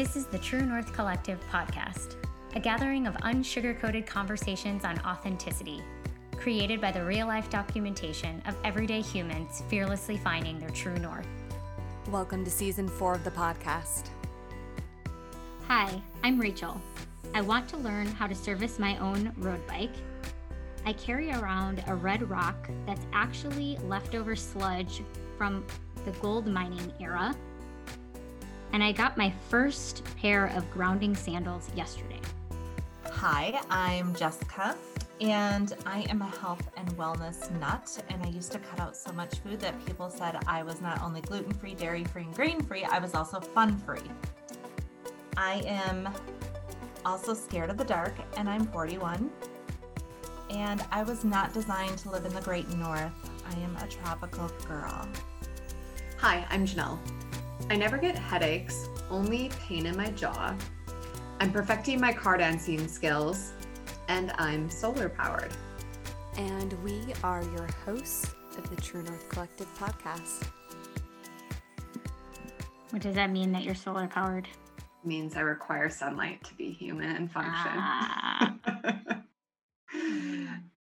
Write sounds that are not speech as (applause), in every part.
This is the True North Collective podcast, a gathering of unsugarcoated conversations on authenticity, created by the real life documentation of everyday humans fearlessly finding their true north. Welcome to season four of the podcast. Hi, I'm Rachel. I want to learn how to service my own road bike. I carry around a red rock that's actually leftover sludge from the gold mining era and I got my first pair of grounding sandals yesterday. Hi, I'm Jessica, and I am a health and wellness nut. And I used to cut out so much food that people said I was not only gluten free, dairy free, and grain free, I was also fun free. I am also scared of the dark, and I'm 41. And I was not designed to live in the great north. I am a tropical girl. Hi, I'm Janelle. I never get headaches, only pain in my jaw. I'm perfecting my car dancing skills, and I'm solar powered. And we are your hosts of the True North Collective podcast. What does that mean that you're solar powered? It means I require sunlight to be human and function. Ah. (laughs)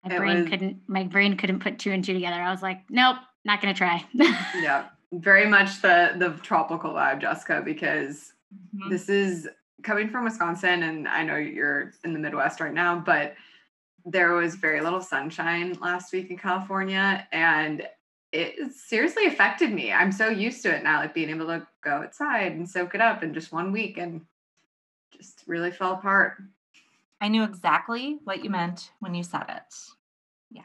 my brain was, couldn't my brain couldn't put two and two together. I was like, nope, not gonna try. (laughs) yeah very much the the tropical vibe, Jessica, because mm-hmm. this is coming from Wisconsin, and I know you're in the Midwest right now, but there was very little sunshine last week in California, and it seriously affected me. I'm so used to it now, like being able to go outside and soak it up in just one week, and just really fell apart. I knew exactly what you meant when you said it. Yeah,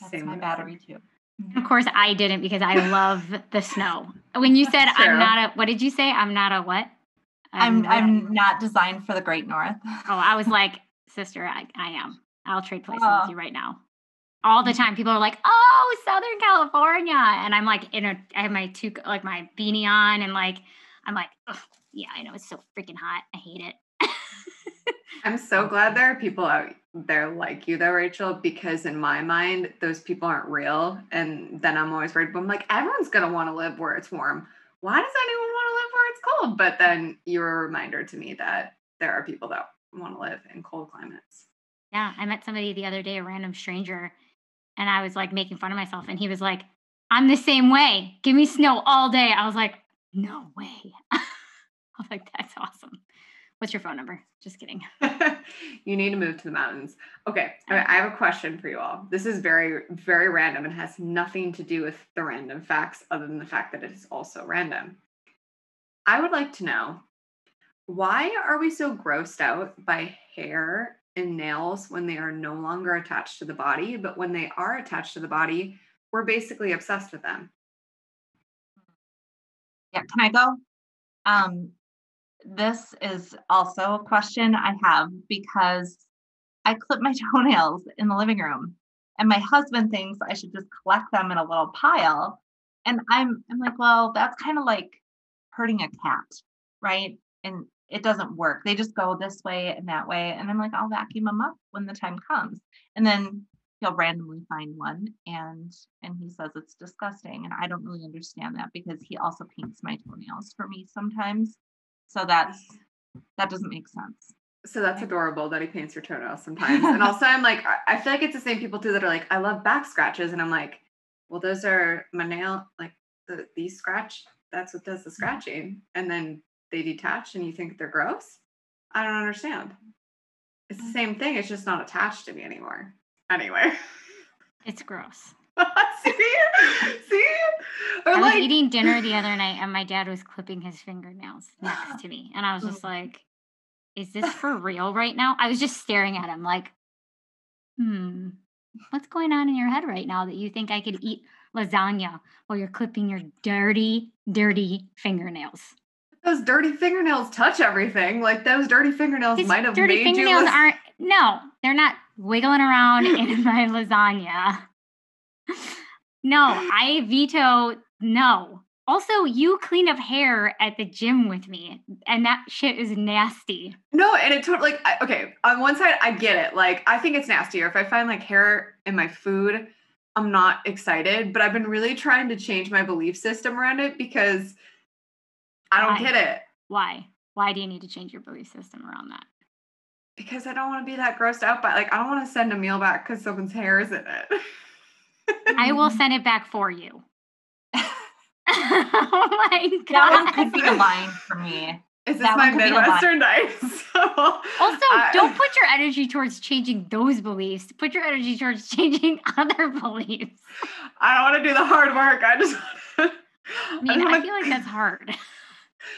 that's Same my battery too. Of course, I didn't because I love the snow. (laughs) When you said I'm not a, what did you say? I'm not a what? I'm um, I'm, I'm not designed for the Great North. (laughs) oh, I was like, sister, I, I am. I'll trade places oh. with you right now. All the time, people are like, "Oh, Southern California," and I'm like, in a, I have my two, like my beanie on, and like, I'm like, yeah, I know it's so freaking hot. I hate it. (laughs) I'm so oh. glad there are people out there like you though, Rachel, because in my mind, those people aren't real. And then I'm always worried, but I'm like, everyone's gonna want to live where it's warm. Why does anyone want to live where it's cold? But then you're a reminder to me that there are people that want to live in cold climates. Yeah. I met somebody the other day, a random stranger, and I was like making fun of myself. And he was like, I'm the same way. Give me snow all day. I was like, no way. (laughs) I was like, that's awesome. What's your phone number? Just kidding. (laughs) you need to move to the mountains. Okay, I have a question for you all. This is very, very random and has nothing to do with the random facts other than the fact that it is also random. I would like to know why are we so grossed out by hair and nails when they are no longer attached to the body, but when they are attached to the body, we're basically obsessed with them? Yeah, can I go? Um, this is also a question I have because I clip my (laughs) toenails in the living room and my husband thinks I should just collect them in a little pile. And I'm I'm like, well, that's kind of like hurting a cat, right? And it doesn't work. They just go this way and that way. And I'm like, I'll vacuum them up when the time comes. And then he'll randomly find one and and he says it's disgusting. And I don't really understand that because he also paints my toenails for me sometimes. So that's that doesn't make sense. So that's adorable that he paints your toenails sometimes. and (laughs) also I'm like, I feel like it's the same people too that are like, I love back scratches. And I'm like, well, those are my nail, like the, these scratch, that's what does the mm-hmm. scratching. And then they detach and you think they're gross. I don't understand. It's the mm. same thing. It's just not attached to me anymore. Anyway. It's gross. (laughs) see? See? Or I like... was eating dinner the other night and my dad was clipping his fingernails next (gasps) to me. And I was just mm. like, is this for real right now? I was just staring at him like, hmm, what's going on in your head right now that you think I could eat lasagna while you're clipping your dirty, dirty fingernails? Those dirty fingernails touch everything. Like those dirty fingernails His might have dirty made fingernails you. aren't. No, they're not wiggling around (laughs) in my lasagna no, I veto no. Also, you clean up hair at the gym with me, and that shit is nasty. No, and it totally like I, okay. On one side, I get it. Like I think it's nastier if I find like hair in my food, I'm not excited. But I've been really trying to change my belief system around it because I don't Why? get it. Why? Why do you need to change your belief system around that? Because I don't want to be that grossed out by like I don't want to send a meal back because someone's hair is in it. (laughs) I will mm-hmm. send it back for you. (laughs) (laughs) oh my That god. one could be a line for me. Is this That my one could be a lie. Midwestern night? (laughs) So, Also, I- don't put your energy towards changing those beliefs. Put your energy towards changing other beliefs. I don't want to do the hard work. I just want to. I mean, I feel like that's hard.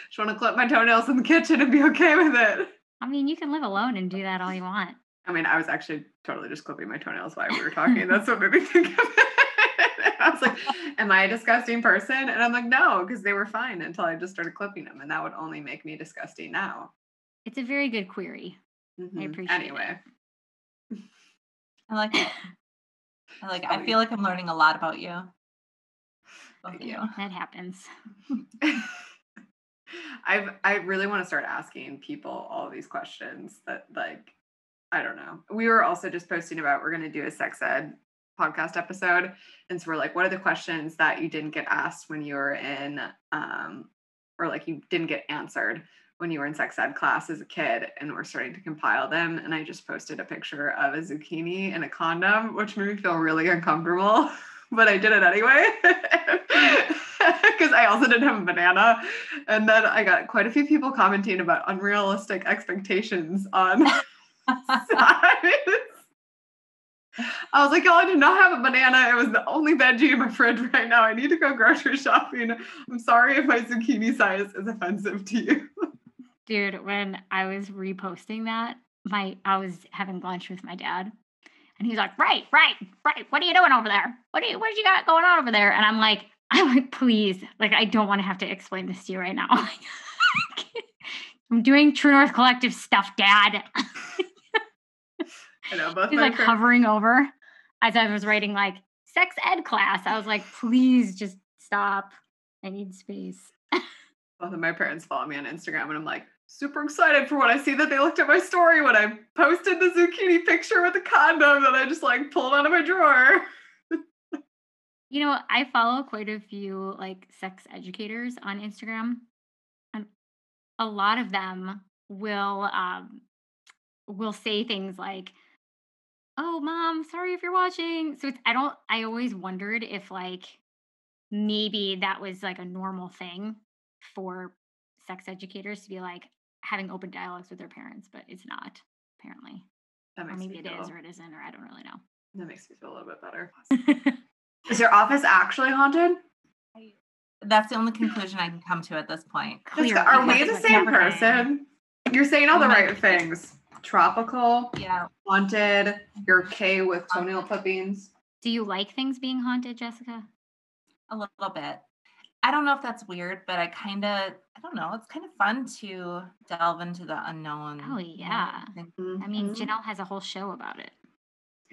just want to clip my toenails in the kitchen and be okay with it. I mean, you can live alone and do that all you want. I mean, I was actually totally just clipping my toenails while we were talking. That's what made me think of it. (laughs) I was like, "Am I a disgusting person?" And I'm like, "No," because they were fine until I just started clipping them, and that would only make me disgusting now. It's a very good query. Mhm. appreciate it. Anyway, I like it. (laughs) I like it. I feel like I'm learning a lot about you. Both Thank of you. That happens. (laughs) I've I really want to start asking people all these questions that like I don't know. We were also just posting about we're gonna do a sex ed podcast episode. And so we're like, what are the questions that you didn't get asked when you were in um or like you didn't get answered when you were in sex ed class as a kid and we're starting to compile them and I just posted a picture of a zucchini and a condom which made me feel really uncomfortable (laughs) but I did it anyway (laughs) because I also didn't have a banana and then I got quite a few people commenting about unrealistic expectations on. I was like, y'all, I did not have a banana. It was the only veggie in my fridge (laughs) right now. I need to go grocery shopping. I'm sorry if my zucchini size is offensive to you. Dude, when I was reposting that, my I was having lunch with my dad. And he's like, right, right, right. What are you doing over there? What do you what you got going on over there? And I'm like, I'm like, please, like I don't want to have to explain this to you right now. (laughs) I'm doing True North Collective stuff, Dad. (laughs) I know both He's like parents- hovering over as I was writing like sex ed class. I was like, please just stop. I need space. (laughs) both of my parents follow me on Instagram, and I'm like super excited for when I see that they looked at my story when I posted the zucchini picture with the condom that I just like pulled out of my drawer. You know, I follow quite a few like sex educators on Instagram, and a lot of them will um will say things like, "Oh, mom, sorry if you're watching." So it's I don't I always wondered if like maybe that was like a normal thing for sex educators to be like having open dialogues with their parents, but it's not apparently. That Or makes maybe me it feel, is or it isn't or I don't really know. that makes me feel a little bit better. (laughs) Is your office actually haunted? That's the only conclusion I can come to at this point. Clearly, are we the same never been. person? You're saying all Oh the my- right things. Tropical, Yeah. haunted. You're okay with toenail clippings. Do you like things being haunted, Jessica? a little bit. I don't know if that's weird, but I kind of, I don't know. It's kind of fun to delve into the unknown. Oh, you know, yeah. I mm-hmm. mean. Janelle has a whole show about it.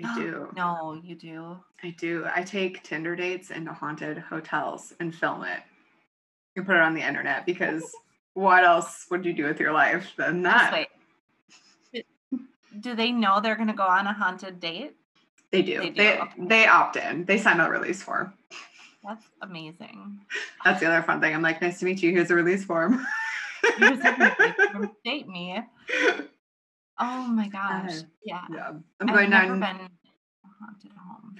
I do. (gasps) No, you do. I do. I take Tinder dates into haunted hotels and film it. You put it on the internet because what else would you do with your life than Just that? wait. Do- they know they're going to go on a haunted date? They do. They do, They okay. they opt in. They sign a release form. That's amazing. That's the other fun thing. I'm like, nice to meet you. Here's a release form. Here's a release form. Date me. Oh my gosh. Yeah. yeah. I'm I've going never down. been a haunted home.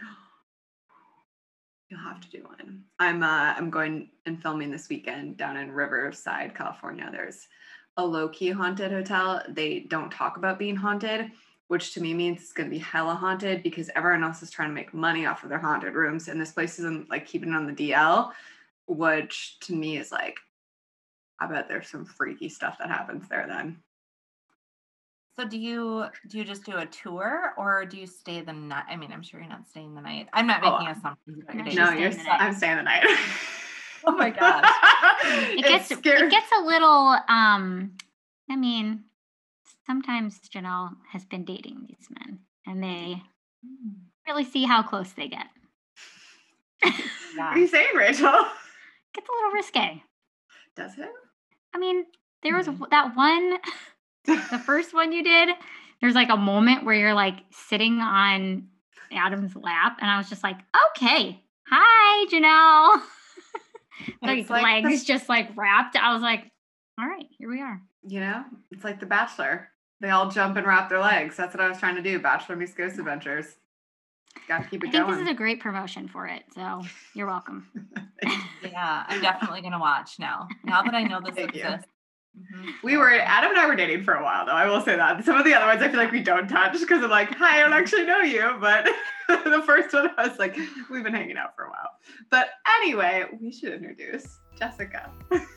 You'll have to do one. I'm uh I'm going and filming this weekend down in Riverside, California. There's a low-key haunted hotel. They don't talk about being haunted, which to me means it's gonna be hella haunted because everyone else is trying to make money off of their haunted rooms. And this place isn't like keeping it on the DL, which to me is like, I bet there's some freaky stuff that happens there then. So do you do you just do a tour or do you stay the night? I mean, I'm sure you're not staying the night. I'm not Oh, making assumptions no, you're the s- I'm staying the night. (laughs) Oh my gosh. (laughs) It gets scary. it gets a little um I mean, sometimes Janelle has been dating these men and they really see how close they get. What are you saying, Rachel? (laughs) Gets a little risque. Does it? I mean, there was Mhm. that one the first one you did, there's like a moment where you're like sitting on Adam's lap, and I was just like, okay, hi, Janelle. Like, It's like the- legs just like wrapped. I was like, All right, here we are. You know, it's like The Bachelor. They all jump and wrap their legs. That's what I was trying to do. Bachelor meets Ghost Adventures. Got to keep it I think going. this is a great promotion for it. So you're welcome. (laughs) Yeah, I'm definitely gonna watch now. Now that I know this Thank exists. Mhm. We were Adam and I were dating for a while though. I will say that. Some of the other ones I feel like we don't touch because I'm like, hi, I don't actually know you. But (laughs) the first one I was like, we've been hanging out for a while. But anyway, we should introduce Jessica. (laughs)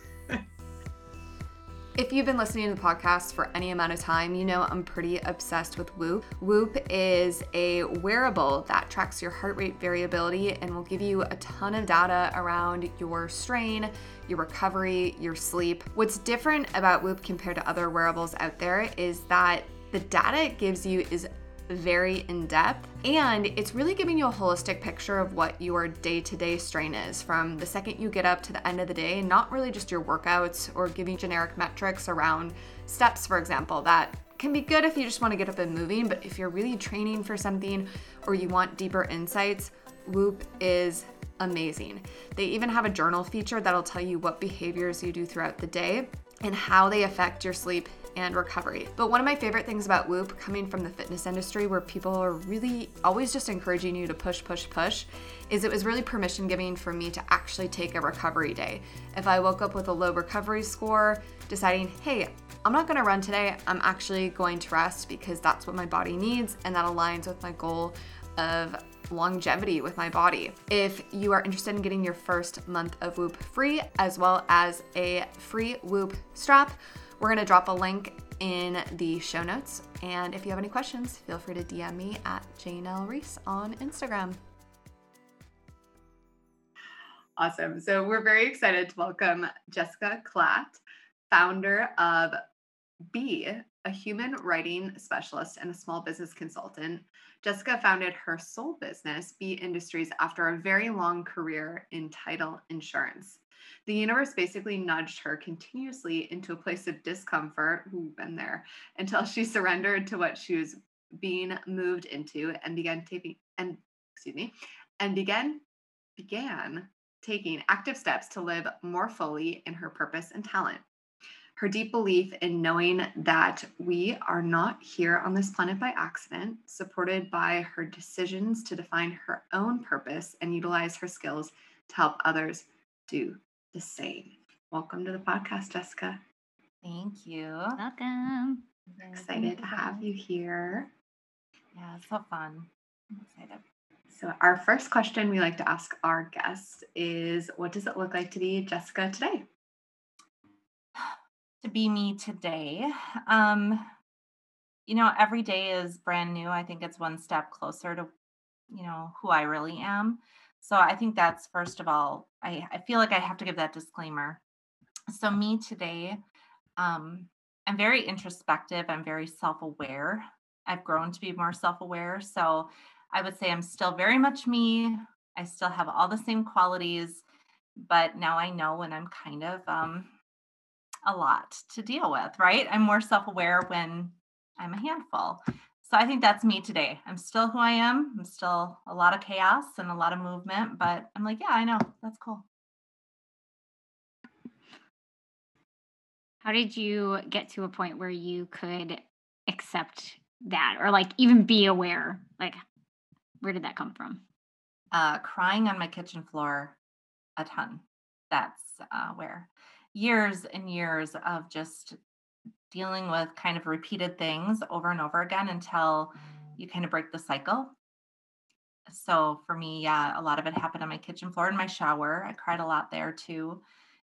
If you've been listening to the podcast for any amount of time, you know I'm pretty obsessed with Whoop. Whoop is a wearable that tracks your heart rate variability and will give you a ton of data around your strain, your recovery, your sleep. What's different about Whoop compared to other wearables out there is that the data it gives you is very in depth, and it's really giving you a holistic picture of what your day to day strain is from the second you get up to the end of the day, not really just your workouts or giving generic metrics around steps, for example, that can be good if you just want to get up and moving, but if you're really training for something or you want deeper insights, Whoop is amazing. They even have a journal feature that'll tell you what behaviors you do throughout the day and how they affect your sleep and recovery. But one of my favorite things about Whoop coming from the fitness industry where people are really always just encouraging you to push, push, push, is it was really permission giving for me to actually take a recovery day. If I woke up with a low recovery score, deciding, hey, I'm not gonna run today, I'm actually going to rest because that's what my body needs and that aligns with my goal of longevity with my body. If you are interested in getting your first month of Whoop free, as well as a free Whoop strap, we're gonna drop a link in the show notes. And if you have any questions, feel free to DM me at Jane. Reese on Instagram. Awesome. So we're very excited to welcome Jessica Klatt, founder of B, a human writing specialist and a small business consultant. Jessica founded her sole business, B Industries, after a very long career in title insurance. The universe basically nudged her continuously into a place of discomfort, who been there, until she surrendered to what she was being moved into and began taking and excuse me, and began began taking active steps to live more fully in her purpose and talent. Her deep belief in knowing that we are not here on this planet by accident, supported by her decisions to define her own purpose and utilize her skills to help others do the same. Welcome to the podcast, Jessica. Thank you. Welcome. Yeah, Excited to have you here. Yeah, it's so fun. I'm excited. So, our first question we like to ask our guests is What does it look like to be Jessica today? To be me today. Um, you know, every day is brand new. I think it's one step closer to, you know, who I really am. So I think that's first of all, I, I feel like I have to give that disclaimer. So me today, um, I'm very introspective. I'm very self-aware. I've grown to be more self-aware. So I would say I'm still very much me. I still have all the same qualities, but now I know when I'm kind of um, a lot to deal with, right? I'm more self aware when I'm a handful. So I think that's me today. I'm still who I am. I'm still a lot of chaos and a lot of movement, but I'm like, yeah, I know. That's cool. How did you get to a point where you could accept that or like even be aware? Like, where did that come from? Uh, crying on my kitchen floor a ton. That's uh, where years and years of just dealing with kind of repeated things over and over again until you kind of break the cycle. So for me, yeah, a lot of it happened on my kitchen floor in my shower. I cried a lot there too.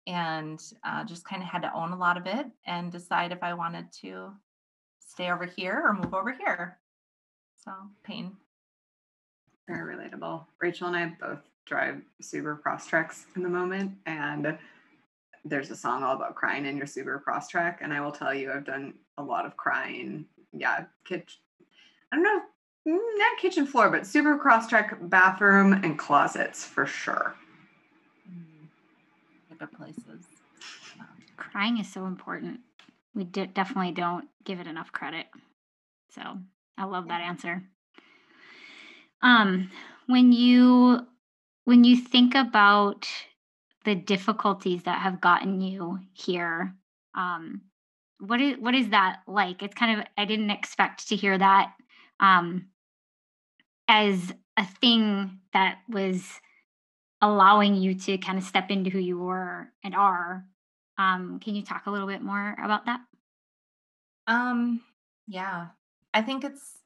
And uh, just kind of had to own a lot of it and decide if I wanted to stay over here or move over here. So pain. Very relatable. Rachel and I both drive Subaru Crosstreks in the moment, and there's a song all about crying in your Subaru Crosstrek. And I will tell you, I've done a lot of crying. Yeah, kitchen. I don't know, mm, not kitchen floor, but Subaru Crosstrek bathroom and closets for sure. Mm, Good places. Crying is so important. We de- definitely don't give it enough credit. So I love that answer. Um, when you when you think about the difficulties that have gotten you here, Um, what is what is that like? It's kind of I didn't expect to hear that um, as a thing that was allowing you to kind of step into who you were and are. Um, can you talk a little bit more about that? Um, yeah. I think it's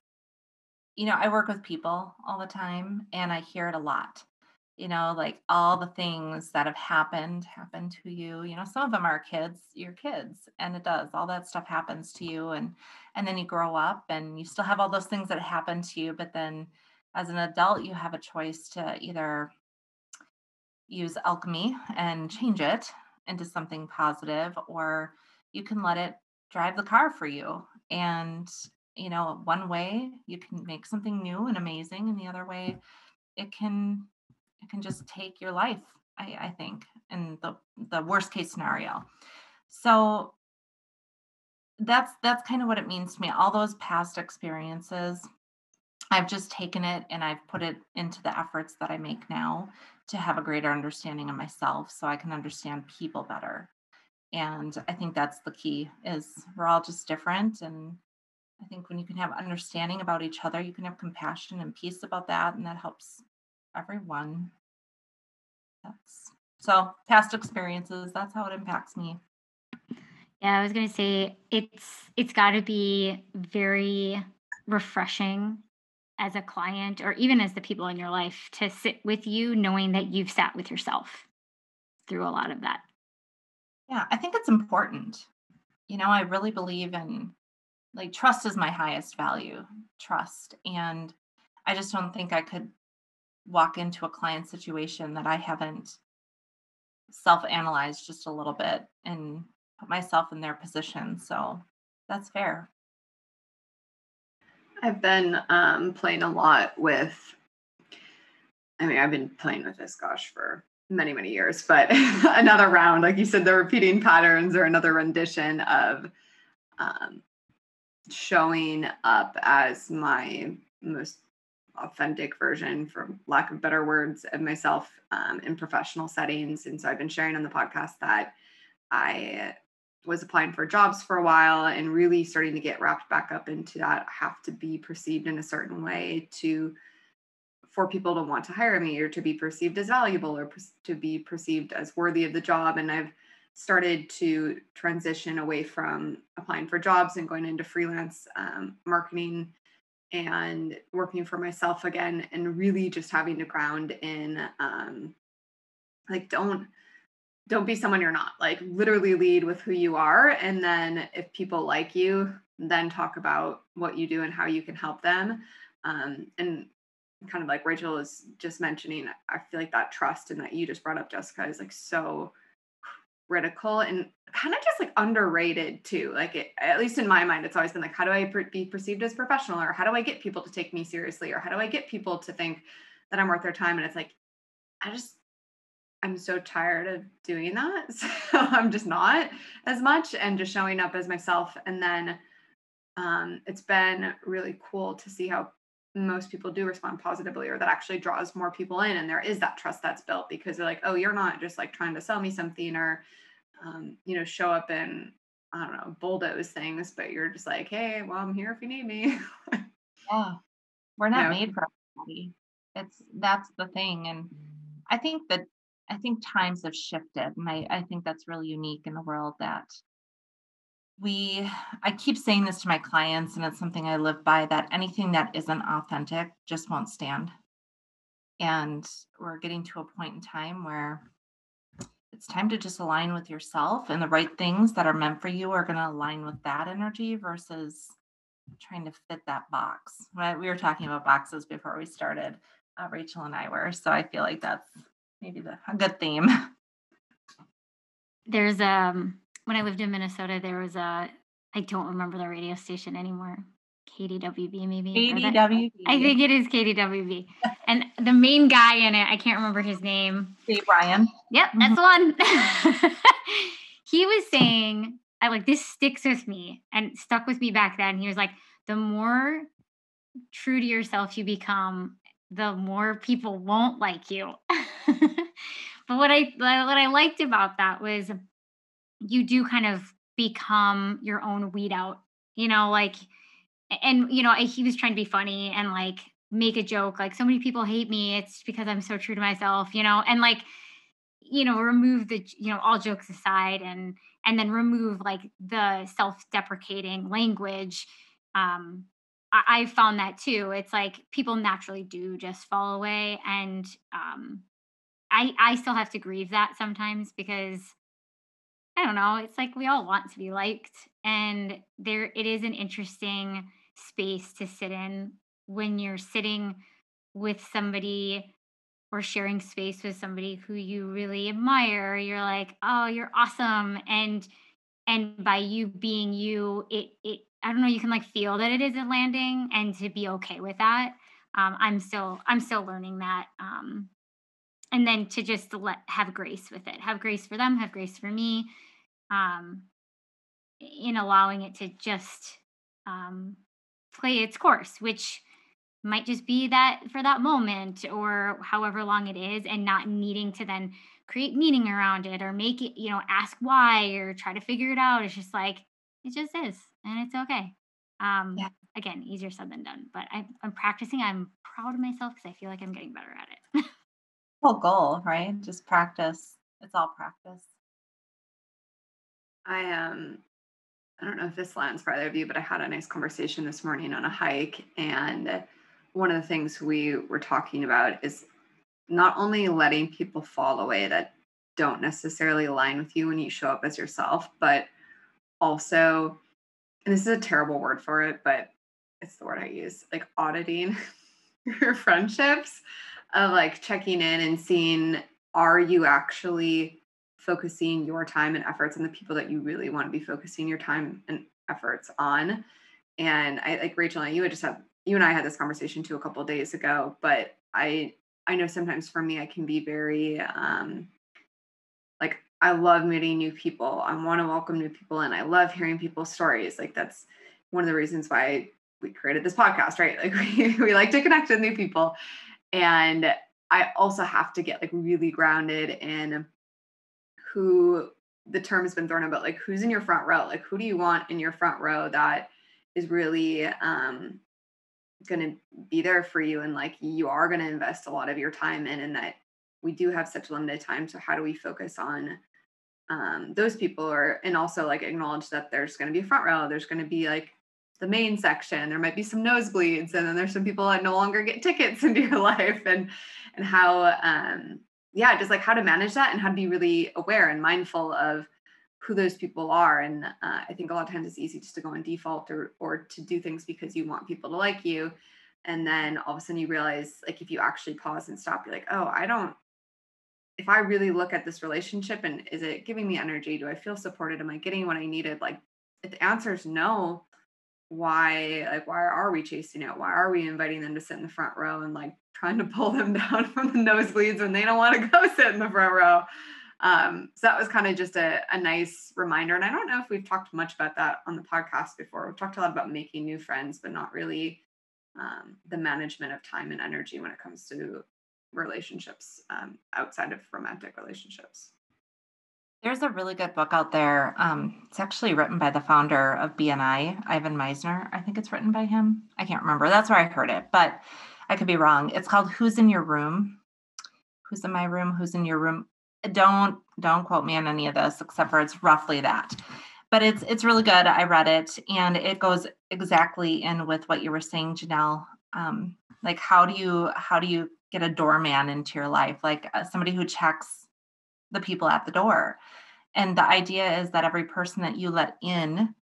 you know, I work with people all the time and I hear it a lot. You know, like all the things that have happened happen to you. You know, some of them are kids, your kids, and it does. All that stuff happens to you and and then you grow up and you still have all those things that happen to you, but then as an adult you have a choice to either use alchemy and change it into something positive or you can let it drive the car for you and you know one way you can make something new and amazing and the other way it can it can just take your life i, I think in the the worst case scenario. So that's that's kind of what it means to me. All those past experiences i've just taken it and i've put it into the efforts that i make now to have a greater understanding of myself so i can understand people better. And i think that's the key is we're all just different and I think when you can have understanding about each other, you can have compassion and peace about that, and that helps everyone. That's so past experiences, that's how it impacts me. Yeah, I was gonna say it's it's gotta be very refreshing as a client or even as the people in your life to sit with you knowing that you've sat with yourself through a lot of that. Yeah, I think it's important. You know, I really believe in like trust is my highest value trust and i just don't think i could walk into a client situation that i haven't self-analyzed just a little bit and put myself in their position so that's fair. I've been um, playing a lot with i mean i've been playing with this gosh for many many years but (laughs) another round like you said the repeating patterns or another rendition of um, showing up as my most authentic version for lack of better words of myself um, in professional settings. And so i've been sharing on the podcast that i was applying for jobs for a while and really starting to get wrapped back up into that I have to be perceived in a certain way to for people to want to hire me or to be perceived as valuable or to be perceived as worthy of the job. And i've started to transition away from applying for jobs and going into freelance um, marketing and working for myself again and really just having to ground in um, like don't don't be someone you're not like literally lead with who you are and then if people like you then talk about what you do and how you can help them. Um, and kind of like rachel is just mentioning i feel like that trust and that you just brought up jessica is like so critical and kind of just like underrated too. Like it, at least in my mind, it's always been like, how do I be perceived as professional, or how do I get people to take me seriously, or how do I get people to think that I'm worth their time? And it's like, I just, I'm so tired of doing that. (laughs) So I'm just not as much and just showing up as myself. And then um, it's been really cool to see how most people do respond positively or that actually draws more people in and there is that trust that's built because they're like oh you're not just like trying to sell me something or um, you know show up and i don't know bulldoze things but you're just like hey well i'm here if you need me yeah. We're not made for everybody. It's that's the thing and i think that i think times have shifted and i, I think that's really unique in the world that we i keep saying this to my clients and it's something i live by that anything that isn't authentic just won't stand. And we're getting to a point in time where it's time to just align with yourself and the right things that are meant for you are going to align with that energy versus trying to fit that box. Right we were talking about boxes before we started uh, rachel and i were so i feel like that's maybe the, a good theme. There's um when I lived in Minnesota, there was a I don't remember the radio station anymore. KDWB maybe. KDWB. I think it is KDWB. and the main guy in it, I can't remember his name. Dave Ryan. Yep, that's mm-hmm. the one. (laughs) he was saying, I like this sticks with me and stuck with me back then. He was like, the more true to yourself you become, the more people won't like you. (laughs) but what I what I liked about that was you do kind of become your own weed out. You know, like, and you know, he was trying to be funny and like make a joke, like so many people hate me. It's because I'm so true to myself. You know, and like, you know, remove the you know all jokes aside and and then remove like the self-deprecating language. Um, I, I found that too. It's like people naturally do just fall away, and um, I I still have to grieve that sometimes because I don't know. It's like we all want to be liked, and there it is an interesting space to sit in when you're sitting with somebody or sharing space with somebody who you really admire. You're like, oh, you're awesome, and and by you being you, it it I don't know. You can like feel that it isn't landing, and to be okay with that. Um, I'm still I'm still learning that. Um, and then to just let have grace with it. Have grace for them have grace for me um in allowing it to just um play its course which might just be that for that moment or however long it is and not needing to then create meaning around it or make it you know ask why or try to figure it out. It's just like it just is and it's okay. Um yeah. again easier said than done but I, i'm practicing. I'm proud of myself because i feel like i'm getting better at it (laughs) whole goal, right? Just practice. It's all practice. I um I don't know if this lands for either of you, but I had a nice conversation this morning on a hike. And one of the things we were talking about is not only letting people fall away that don't necessarily align with you when you show up as yourself, but also, and this is a terrible word for it, but it's the word I use, like auditing (laughs) your friendships of like checking in and seeing are you actually focusing your time and efforts on the people that you really want to be focusing your time and efforts on? And i like rachel and you just had you and i had this conversation too a couple days ago but i i know sometimes for me i can be very um like i love meeting new people. I want to welcome new people and i love hearing people's stories. Like that's one of the reasons why we created this podcast right? (laughs) Like we, we like to connect with new people and I also have to get like really grounded in who the term has been thrown about like who's in your front row? Like who do you want in your front row that is really um going to be there for you and like you are going to invest a lot of your time in and that we do have such limited time so how do we focus on um, those people or and also like acknowledge that there's going to be a front row there's going to be like the main section there might be some nosebleeds and then there's some people that no longer get tickets (laughs) into your life and and how um yeah just like how to manage that and how to be really aware and mindful of who those people are. And uh, i think a lot of times it's easy just to go on default or or to do things because you want people to like you. And then all of a sudden you realize like if you actually pause and stop you're like oh i don't if i really look at this relationship and is it giving me energy? Do i feel supported? Am i getting what i needed? Like if the answer is no why like why are we chasing it? Why are we inviting them to sit in the front row and like trying to pull them (laughs) down from the nosebleeds when they don't want to go (laughs) sit in the front row? Um, so that was kind of just a, a nice reminder and i don't know if we've talked much about that on the podcast before. We've talked a lot about making new friends but not really um, the management of time and energy when it comes to relationships um, outside of romantic relationships there's a really good book out there. Um, it's actually written by the founder of BNI, Ivan Misner. I think it's written by him. I can't remember. That's where I heard it, but I could be wrong. It's called Who's in Your Room? Who's in my room? Who's in your room? Don't don't quote me on any of this, except for it's roughly that. But it's it's really good. I read it, and it goes exactly in with what you were saying, Janelle. Um, like how do you how do you get a doorman into your life? Like uh, somebody who checks the people at the door. And the idea is that every person that you let in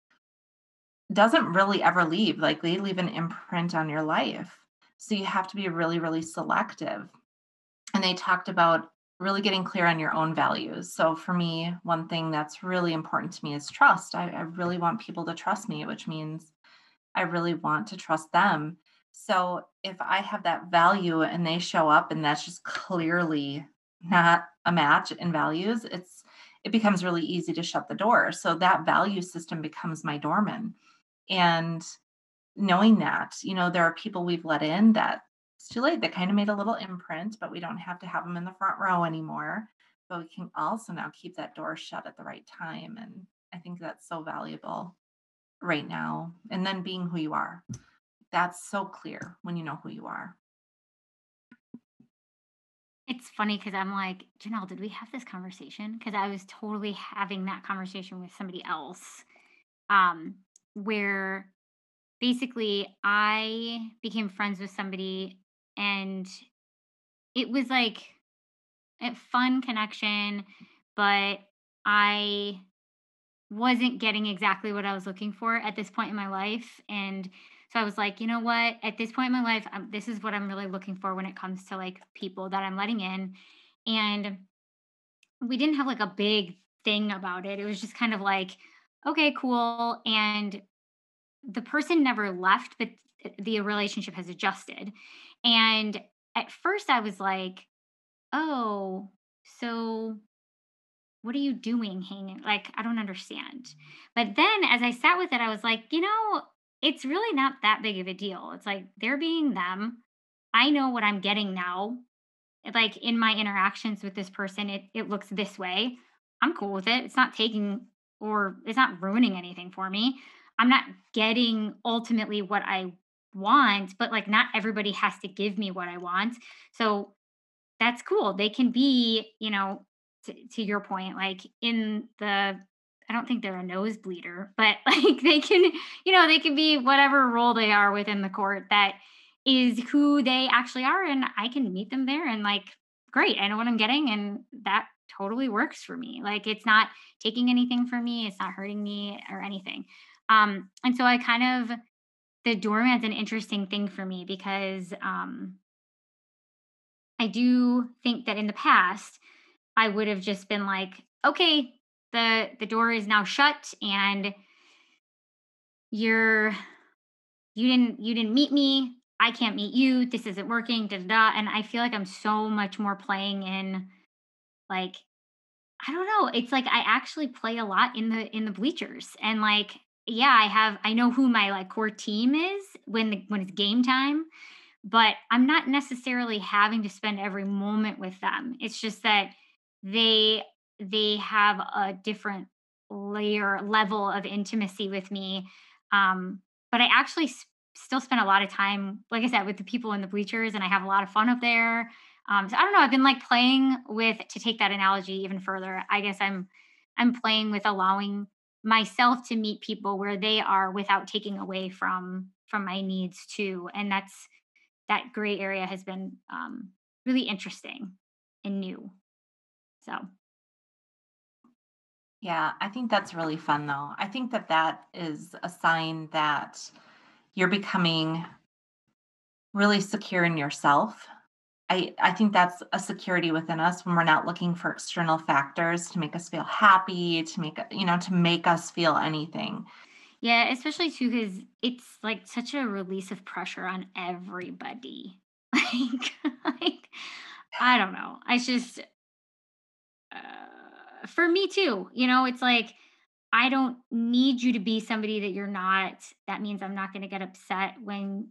doesn't really ever leave. Like they leave an imprint on your life. So you have to be really, really selective. And they talked about really getting clear on your own values. So for me, one thing that's really important to me is trust. I, I really want people to trust me, which means I really want to trust them. So if I have that value and they show up and that's just clearly not a match in values, it's it becomes really easy to shut the door. So that value system becomes my doorman. And knowing that, you know, there are people we've let in that it's too late. They kind of made a little imprint, but we don't have to have them in the front row anymore. But we can also now keep that door shut at the right time. And I think that's so valuable right now. And then being who you are. That's so clear when you know who you are. It's funny because I'm like, Janelle, did we have this conversation? Because I was totally having that conversation with somebody else, um, where basically I became friends with somebody and it was like a fun connection, but I wasn't getting exactly what I was looking for at this point in my life. And so I was like, you know what? At this point in my life, this is what I'm really looking for when it comes to like people that I'm letting in. And we didn't have like a big thing about it. It was just kind of like, okay, cool. And the person never left, but the relationship has adjusted. And at first I was like, oh, so what are you doing hanging? Like, I don't understand. But then as I sat with it, I was like, you know, it's really not that big of a deal. It's like they're being them. I know what I'm getting now. Like in my interactions with this person, it, it looks this way. I'm cool with it. It's not taking or it's not ruining anything for me. I'm not getting ultimately what I want, but like not everybody has to give me what I want. So that's cool. They can be, you know, to, to your point, like in the I don't think they're a nosebleeder, but (laughs) like they can, you know, they can be whatever role they are within the court that is who they actually are. And I can meet them there and like, great, I know what I'm getting. And that totally works for me. Like it's not taking anything from me, it's not hurting me or anything. Um, and so I kind of the doorman's an interesting thing for me because um, I do think that in the past I would have just been like, okay, the the door is now shut and you're you didn't you didn't meet me. I can't meet you. This isn't working. Da da da. And I feel like I'm so much more playing in like I don't know. It's like I actually play a lot in the in the bleachers and like yeah, I have I know who my like core team is when the, when it's game time, but I'm not necessarily having to spend every moment with them. It's just that they they have a different layer level of intimacy with me. Um, but I actually s- still spend a lot of time, like I said, with the people in the bleachers, and I have a lot of fun up there. Um, so I don't know. I've been like playing with to take that analogy even further. I guess I'm I'm playing with allowing myself to meet people where they are without taking away from from my needs too and that's that gray area has been um, really interesting and new so yeah i think that's really fun though i think that that is a sign that you're becoming really secure in yourself I, I think that's a security within us when we're not looking for external factors to make us feel happy, to make you know, to make us feel anything. Yeah, especially too because it's like such a release of pressure on everybody. (laughs) Like, like I don't know. I just for me too. You know, it's like I don't need you to be somebody that you're not. That means I'm not going to get upset when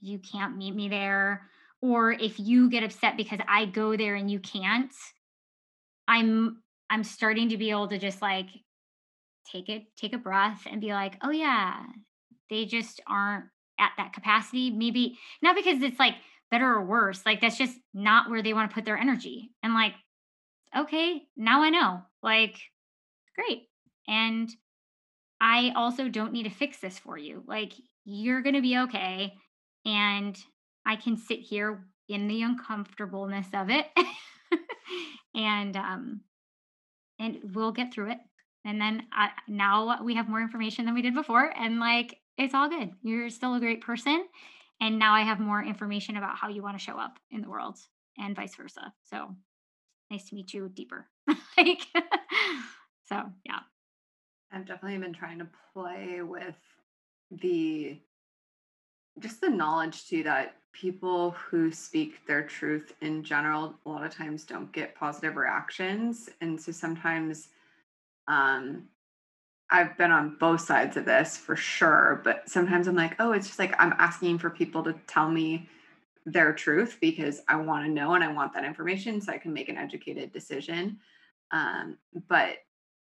you can't meet me there or if you get upset because I go there and you can't, I'm I'm starting to be able to just like take it take a breath and be like, "Oh yeah, they just aren't at that capacity." Maybe not because it's like better or worse, like that's just not where they want to put their energy. And like, okay, now I know. Like, great. And I also don't need to fix this for you. Like, you're going to be okay. And I can sit here in the uncomfortableness of it (laughs) and um and we'll get through it and then now we have more information than we did before and like it's all good you're still a great person and now i have more information about how you want to show up in the world and vice versa so nice to meet you deeper. (laughs) Like so yeah. I've definitely been trying to play with the just the knowledge too that people who speak their truth in general a lot of times don't get positive reactions and so sometimes um I've been on both sides of this for sure, but sometimes I'm like, oh, it's just like I'm asking for people to tell me their truth because I want to know and I want that information so I can make an educated decision. Um, but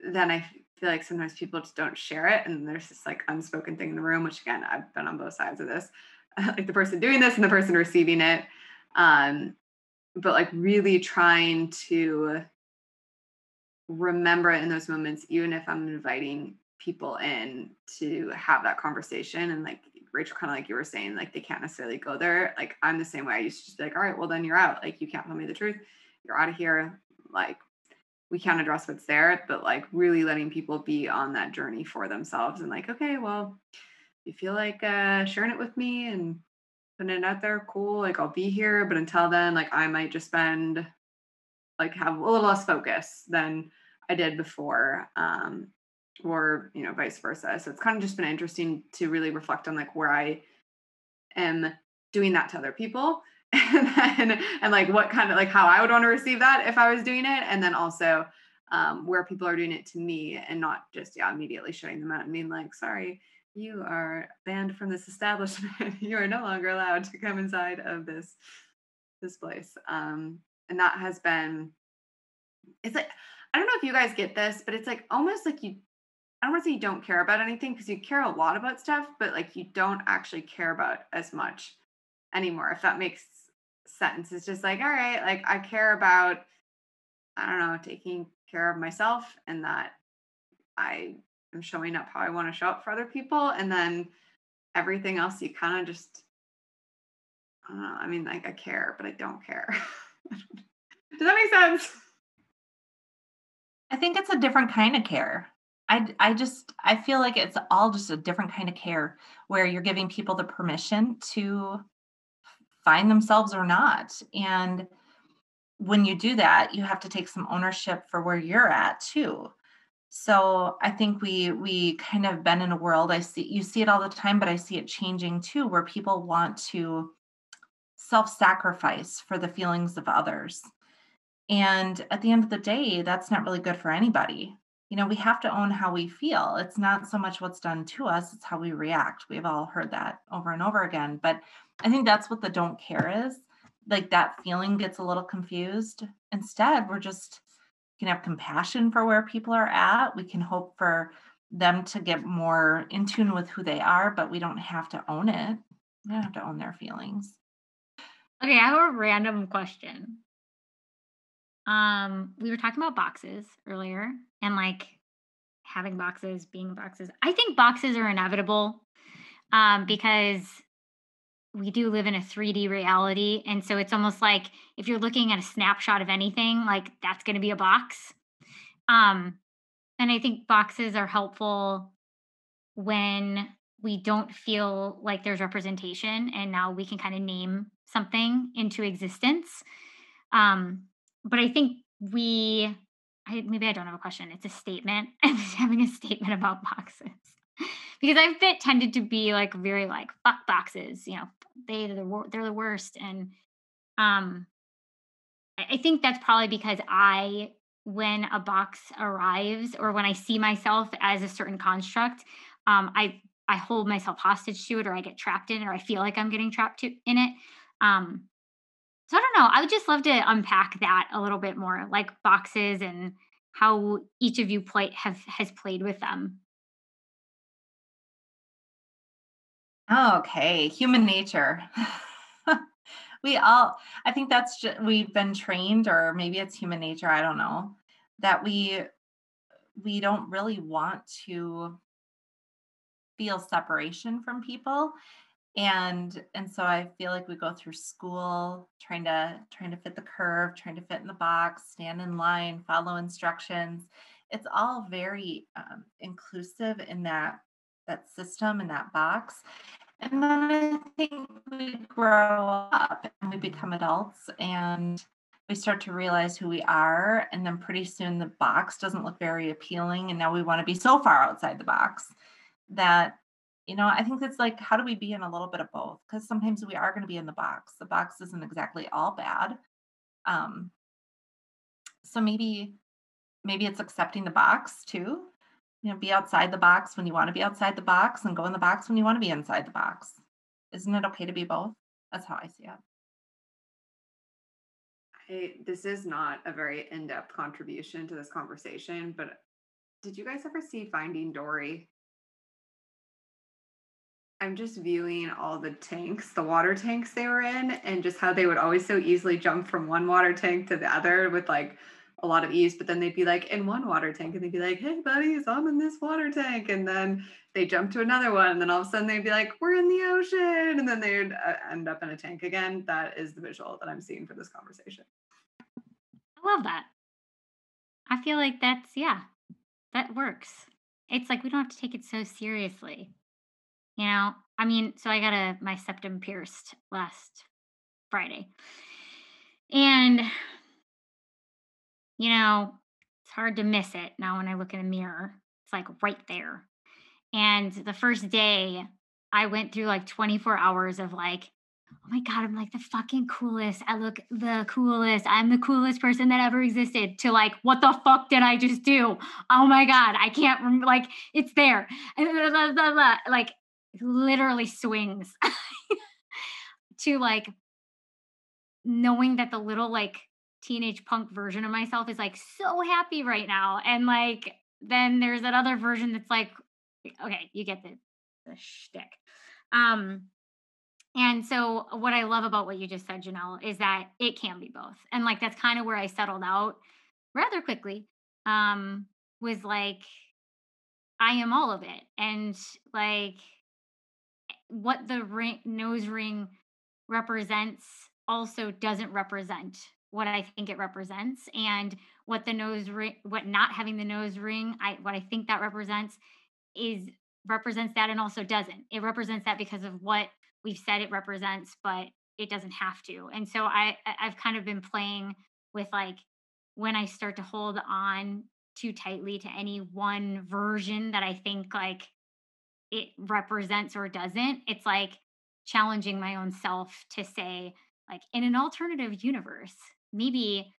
then I feel like sometimes people just don't share it and there's this like unspoken thing in the room which again i've been on both sides of this (laughs) like the person doing this and the person receiving it um but like really trying to remember in those moments even if i'm inviting people in to have that conversation and like rachel kind of like you were saying like they can't necessarily go there. Like i'm the same way. I used to just be like all right well then you're out. Like you can't tell me the truth. You're out of here. Like we can't address what's there, but like really letting people be on that journey for themselves and like, okay, well, you feel like uh, sharing it with me and putting it out there, cool. Like I'll be here, but until then, like I might just spend like have a little less focus than I did before, um, or you know, vice versa. So it's kind of just been interesting to really reflect on like where I am doing that to other people (laughs) and then and like what kind of like how I would want to receive that if I was doing it, and then also um, where people are doing it to me and not just yeah immediately shutting them out and being like sorry you are banned from this establishment (laughs) you are no longer allowed to come inside of this this place um, and that has been it's like I don't know if you guys get this but it's like almost like you I don't want to say you don't care about anything because you care a lot about stuff but like you don't actually care about as much anymore if that makes sense. It's just like, all right, like I care about, I don't know, taking care of myself and that I am showing up how I want to show up for other people. And then everything else, you kind of just, I don't know. I mean, like I care, but I don't care. (laughs) Does that make sense? I think it's a different kind of care. I, I just I feel like it's all just a different kind of care where you're giving people the permission to find themselves or not. And when you do that, you have to take some ownership for where you're at too. So I think we we kind of been in a world I see you see it all the time, but I see it changing too, where people want to self-sacrifice for the feelings of others. And at the end of the day, that's not really good for anybody. You know, we have to own how we feel. It's not so much what's done to us, it's how we react. We've all heard that over and over again. But I think that's what the don't care is. Like that feeling gets a little confused. Instead, we're just can have compassion for where people are at. We can hope for them to get more in tune with who they are, but we don't have to own it. We don't have to own their feelings. Okay, I have a random question. Um, we were talking about boxes earlier and like having boxes, being boxes. I think boxes are inevitable um, because we do live in a 3D reality. And so it's almost like if you're looking at a snapshot of anything, like that's going to be a box. Um, and I think boxes are helpful when we don't feel like there's representation and now we can kind of name something into existence. Um, but I think we, I, maybe I don't have a question. It's a statement. (laughs) I'm just having a statement about boxes because I've been tended to be like very like fuck boxes, you know, they they're the, they're the worst, and um, I think that's probably because I when a box arrives or when I see myself as a certain construct, um, I I hold myself hostage to it, or I get trapped in it, or I feel like I'm getting trapped to, in it. Um, so I don't know. I would just love to unpack that a little bit more, like boxes and how each of you play have has played with them. Okay, human nature. (laughs) we all, I think that's just, we've been trained, or maybe it's human nature, I don't know, that we, we don't really want to feel separation from people and and so i feel like we go through school trying to trying to fit the curve trying to fit in the box stand in line follow instructions it's all very um, inclusive in that that system and that box. And then I think we grow up and we become adults and we start to realize who we are. And then pretty soon the box doesn't look very appealing. And now we want to be so far outside the box that, you know, I think it's like, how do we be in a little bit of both? Because sometimes we are going to be in the box. The box isn't exactly all bad. Um, so maybe maybe it's accepting the box too you know, be outside the box when you want to be outside the box and go in the box when you want to be inside the box. Isn't it okay to be both? That's how I see it. I, this is not a very in-depth contribution to this conversation, but did you guys ever see Finding Dory? I'm just viewing all the tanks, the water tanks they were in, and just how they would always so easily jump from one water tank to the other with like a lot of ease. But then they'd be like in one water tank and they'd be like, hey, buddies, I'm in this water tank. And then they jump to another one. And then all of a sudden they'd be like, we're in the ocean. And then they'd uh, end up in a tank again. That is the visual that I'm seeing for this conversation. I love that. I feel like that's, yeah, that works. It's like we don't have to take it so seriously. You know, I mean, so I got a my septum pierced last Friday. And you know, it's hard to miss it now when I look in the mirror. It's like right there. And the first day, I went through like 24 hours of like, oh my God, I'm like the fucking coolest. I look the coolest. I'm the coolest person that ever existed to like, what the fuck did I just do? Oh my God, I can't remember. Like, it's there. (laughs) Like, literally swings (laughs) to like knowing that the little like teenage punk version of myself is like so happy right now and like then there's that other version that's like okay you get the the shtick. Um and so what i love about what you just said janelle is that it can be both and like that's kind of where i settled out rather quickly um was like i am all of it and like what the ring, nose ring represents also doesn't represent what I think it represents and what the nose ring what not having the nose ring I what I think that represents is represents that and also doesn't. It represents that because of what we've said it represents but it doesn't have to. And so I I've kind of been playing with like when I start to hold on too tightly to any one version that I think like it represents or doesn't it's like challenging my own self to say like in an alternative universe maybe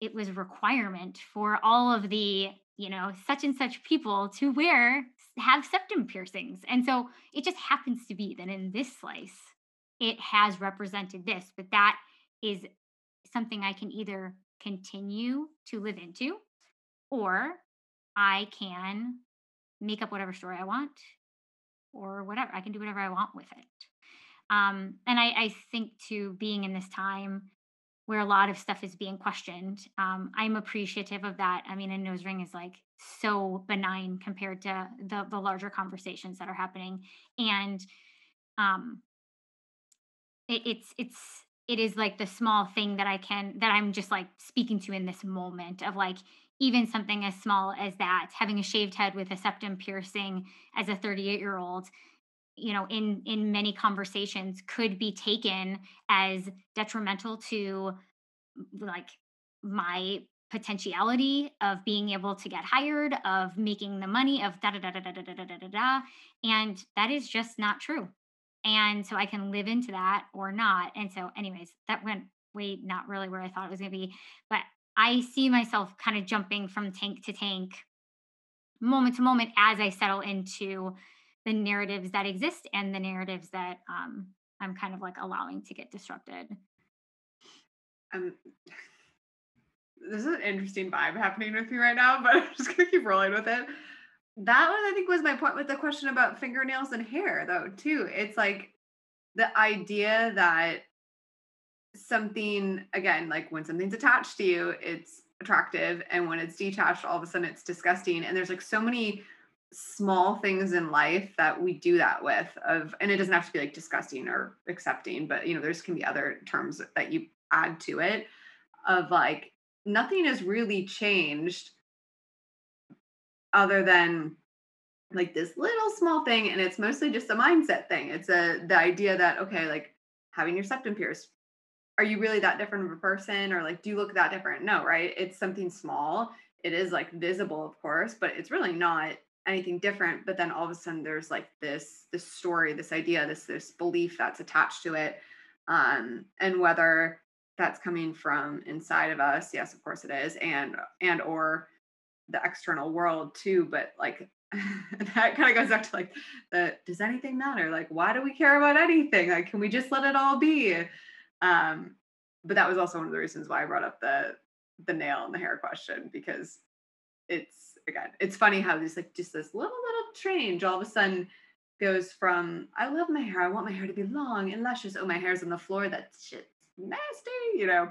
it was a requirement for all of the you know such and such people to wear have septum piercings. And so it just happens to be that in this slice it has represented this but that is something i can either continue to live into or i can make up whatever story i want or whatever. I can do whatever I want with it. Um, and I, I think to being in this time where a lot of stuff is being questioned, um, I'm appreciative of that. I mean, a nose ring is like so benign compared to the the larger conversations that are happening, and um, it, it's it's it is like the small thing that I can that I'm just like speaking to in this moment of like even something as small as that having a shaved head with a septum piercing as a 38 year old you know in in many conversations could be taken as detrimental to like my potentiality of being able to get hired of making the money of da da da da da da da da da and that is just not true and so i can live into that or not and so anyways that went way not really where i thought it was going to be but I see myself kind of jumping from tank to tank, moment to moment, as I settle into the narratives that exist and the narratives that um, I'm kind of like allowing to get disrupted. Um, this is an interesting vibe happening with me right now, but (laughs) I'm just gonna keep rolling with it. That one, I think, was my point with the question about fingernails and hair, though. Too, it's like the idea that something again like when something's attached to you it's attractive and when it's detached all of a sudden it's disgusting and there's like so many small things in life that we do that with of and it doesn't have to be like disgusting or accepting but you know there's can be other terms that you add to it of like nothing has really changed other than like this little small thing and it's mostly just a mindset thing. It's a the idea that okay like having your septum pierced are you really that different of a person? Or like do you look that different? No right? It's something small. It is like visible of course but it's really not anything different. But then all of a sudden there's like this this story this idea this this belief that's attached to it. Um and whether that's coming from inside of us yes of course it is and and or the external world too but like (laughs) that kind of goes back to like the does anything matter? Like why do we care about anything? Like can we just let it all be um, but that was also one of the reasons why I brought up the the nail and the hair question because it's again, it's funny how there's like just this little little change all of a sudden goes from I love my hair, I want my hair to be long and luscious. Oh, my hair's on the floor. That shit's nasty, you know.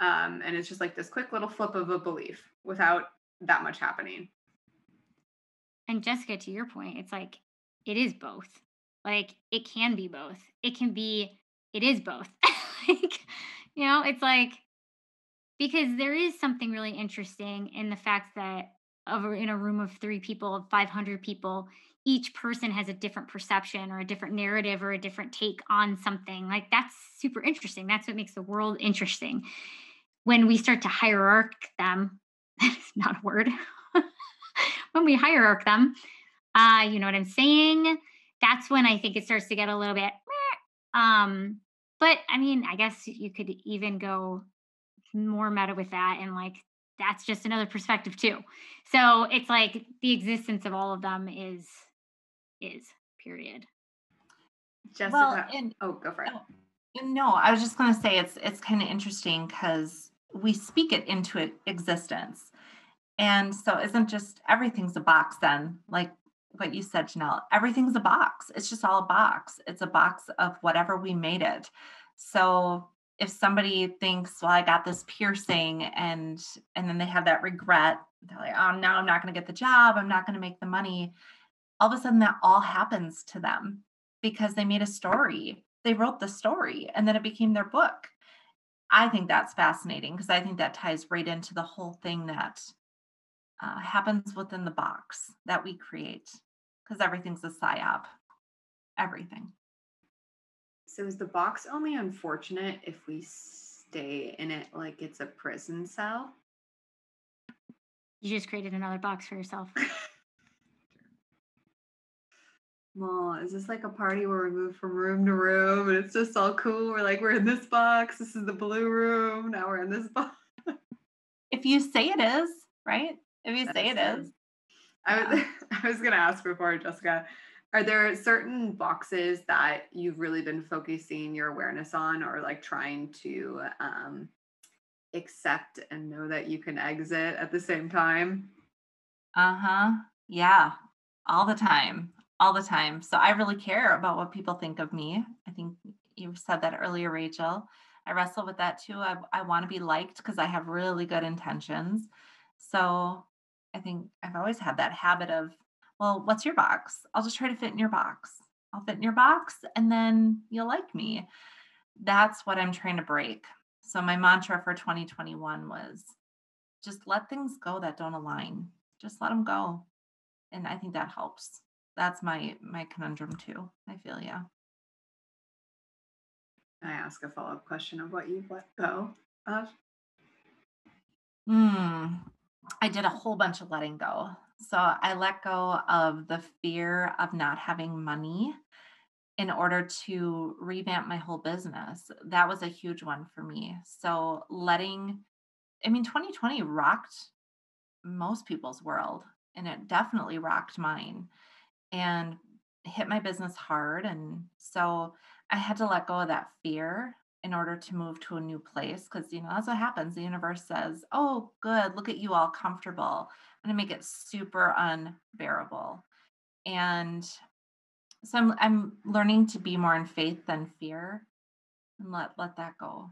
Um, and it's just like this quick little flip of a belief without that much happening. And Jessica, to your point, it's like it is both. Like it can be both. It can be, it is both. (laughs) (laughs) like, you know, it's like because there is something really interesting in the fact that over in a room of three people, of 500 people, each person has a different perception or a different narrative or a different take on something. Like that's super interesting. That's what makes the world interesting. When we start to hierarch them, (laughs) that is not a word. (laughs) when we hierarch them, uh, you know what I'm saying? That's when I think it starts to get a little bit. Um, but I mean, I guess you could even go more meta with that and like that's just another perspective too. So it's like the existence of all of them is is period. Jessica, well, and, oh, go for it. No, I was just going to say it's it's kind of interesting because we speak it into existence, and so isn't just everything's a box then? Like what you said, Janelle, everything's a box. It's just all a box. It's a box of whatever we made it. So if somebody thinks, well, I got this piercing and and then they have that regret, they're like, oh, now I'm not going to get the job. I'm not going to make the money. All of a sudden, that all happens to them because they made a story. They wrote the story and then it became their book. I think that's fascinating because I think that ties right into the whole thing that uh, happens within the box that we create because everything's a psyop. Everything. So is the box only unfortunate if we stay in it like it's a prison cell? You just created another box for yourself. (laughs) well, is this like a party where we move from room to room and it's just all cool? We're like, we're in this box. This is the blue room. Now we're in this (laughs) box. If you say it is, right? If you say it is. I was, (laughs) I was going to ask before, Jessica, are there certain boxes that you've really been focusing your awareness on or like trying to um, accept and know that you can exit at the same time? Uh huh. Yeah. All the time. All the time. So I really care about what people think of me. I think you said that earlier, Rachel. I wrestle with that too. I, I want to be liked because I have really good intentions. So I think I've always had that habit of well, what's your box? I'll just try to fit in your box. I'll fit in your box and then you'll like me. That's what I'm trying to break. So, my mantra for 2021 was just let things go that don't align. Just let them go. And I think that helps. That's my my conundrum too. I feel yeah. Can I ask a follow-up question of what you've let go of? Hmm. I did a whole bunch of letting go. So I let go of the fear of not having money in order to revamp my whole business. That was a huge one for me. So letting, I mean, 2020 rocked most people's world and it definitely rocked mine and hit my business hard. And so I had to let go of that fear in order to move to a new place because you know that's what happens. The universe says oh good look at you all comfortable i'm going to make it super unbearable. And so I'm, I'm learning to be more in faith than fear and let let that go.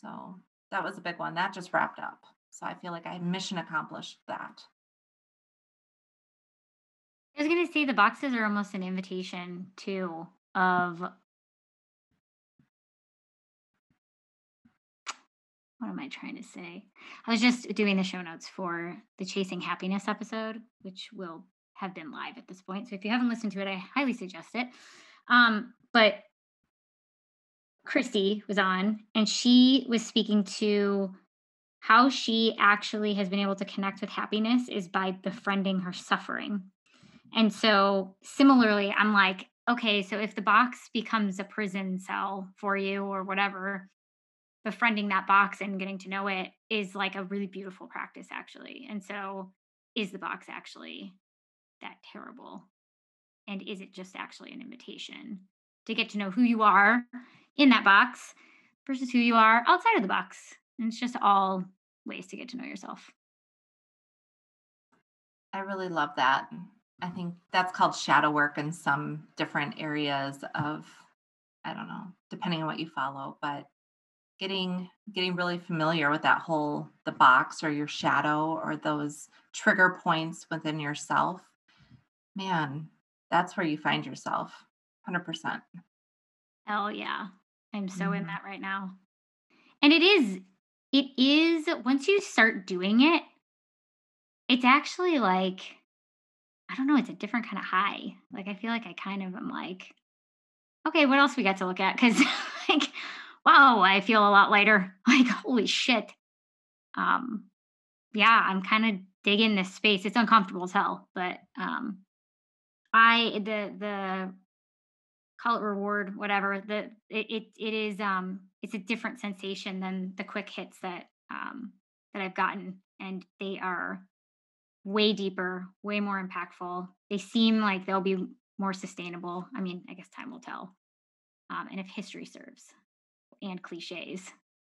So that was a big one. That just wrapped up. So i feel like i mission accomplished that. I was going to say the boxes are almost an invitation too of what am I trying to say? I was just doing the show notes for the Chasing Happiness episode, which will have been live at this point. So if you haven't listened to it, I highly suggest it. Um, but Christy was on, and she was speaking to how she actually has been able to connect with happiness is by befriending her suffering. And so, similarly, I'm like, okay, so if the box becomes a prison cell for you or whatever, befriending that box and getting to know it is like a really beautiful practice actually and so is the box actually that terrible and is it just actually an invitation to get to know who you are in that box versus who you are outside of the box and it's just all ways to get to know yourself I really love that. I think that's called shadow work in some different areas of I don't know, depending on what you follow, but getting getting really familiar with that whole the box or your shadow or those trigger points within yourself. Man, that's where you find yourself. 100%. Hell yeah. I'm so mm-hmm. in that right now. And it is it is once you start doing it, it's actually like I don't know, it's a different kind of high. Like I feel like I kind of am like, okay, what else we got to look at? Because (laughs) like, wow, I feel a lot lighter. (laughs) Like, holy shit. Um, yeah, I'm kind of digging this space. It's uncomfortable as hell, but um I the the call it reward, whatever, the it it, it is um it's a different sensation than the quick hits that um that I've gotten. And they are way deeper, way more impactful. They seem like they'll be more sustainable. I mean, I guess time will tell. Um, and if history serves and cliches,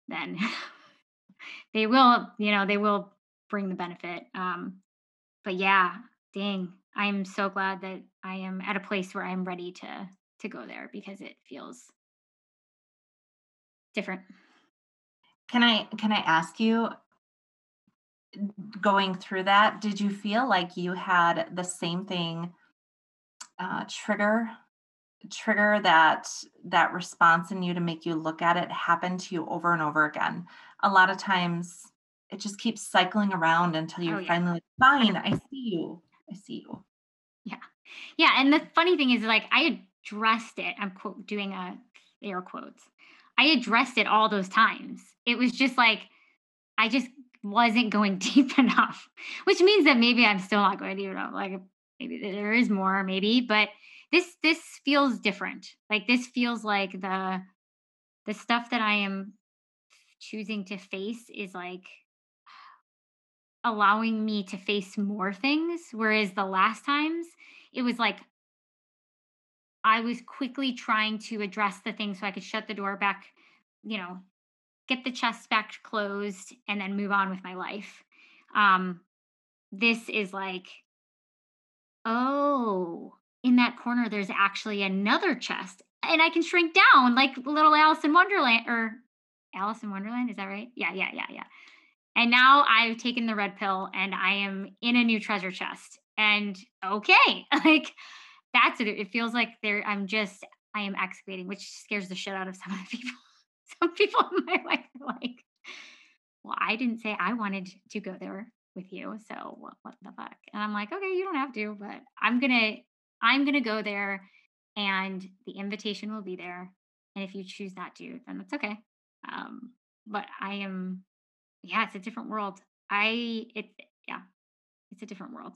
then (laughs) they will, you know, they will bring the benefit. Um, but yeah, dang, I'm so glad that I am at a place where I'm ready to to go there because it feels different. Can I can I ask you going through that, did you feel like you had the same thing uh, trigger trigger that that response in you to make you look at it happen to you over and over again? A lot of times it just keeps cycling around until you're oh, yeah. finally like, fine, I see you. I see you. Yeah. Yeah. And the funny thing is like I addressed it. I'm quote doing a air quotes. I addressed it all those times. It was just like I just wasn't going (laughs) deep enough, which means that maybe I'm still not going deep enough. Like maybe there is more, maybe, but this this feels different. Like this feels like the the stuff that I am choosing to face is like allowing me to face more things whereas the last times it was like I was quickly trying to address the thing so I could shut the door back, you know, get the chest back closed and then move on with my life. Um, this is like, oh, in that corner, there's actually another chest, and I can shrink down like little Alice in Wonderland or Alice in Wonderland. Is that right? Yeah, yeah, yeah, yeah. And now I've taken the red pill and I am in a new treasure chest. And okay, (laughs) like that's it. It feels like there I'm just I am excavating, which scares the shit out of some of the people (laughs) some people in my life are like, well, I didn't say I wanted to go there with you. So what, what the fuck? And I'm like, okay, you don't have to, but I'm to, I'm going to go there and the invitation will be there. And if you choose not to, then that's okay. Um, but I am, yeah, it's a different world. I, it, yeah, it's a different world.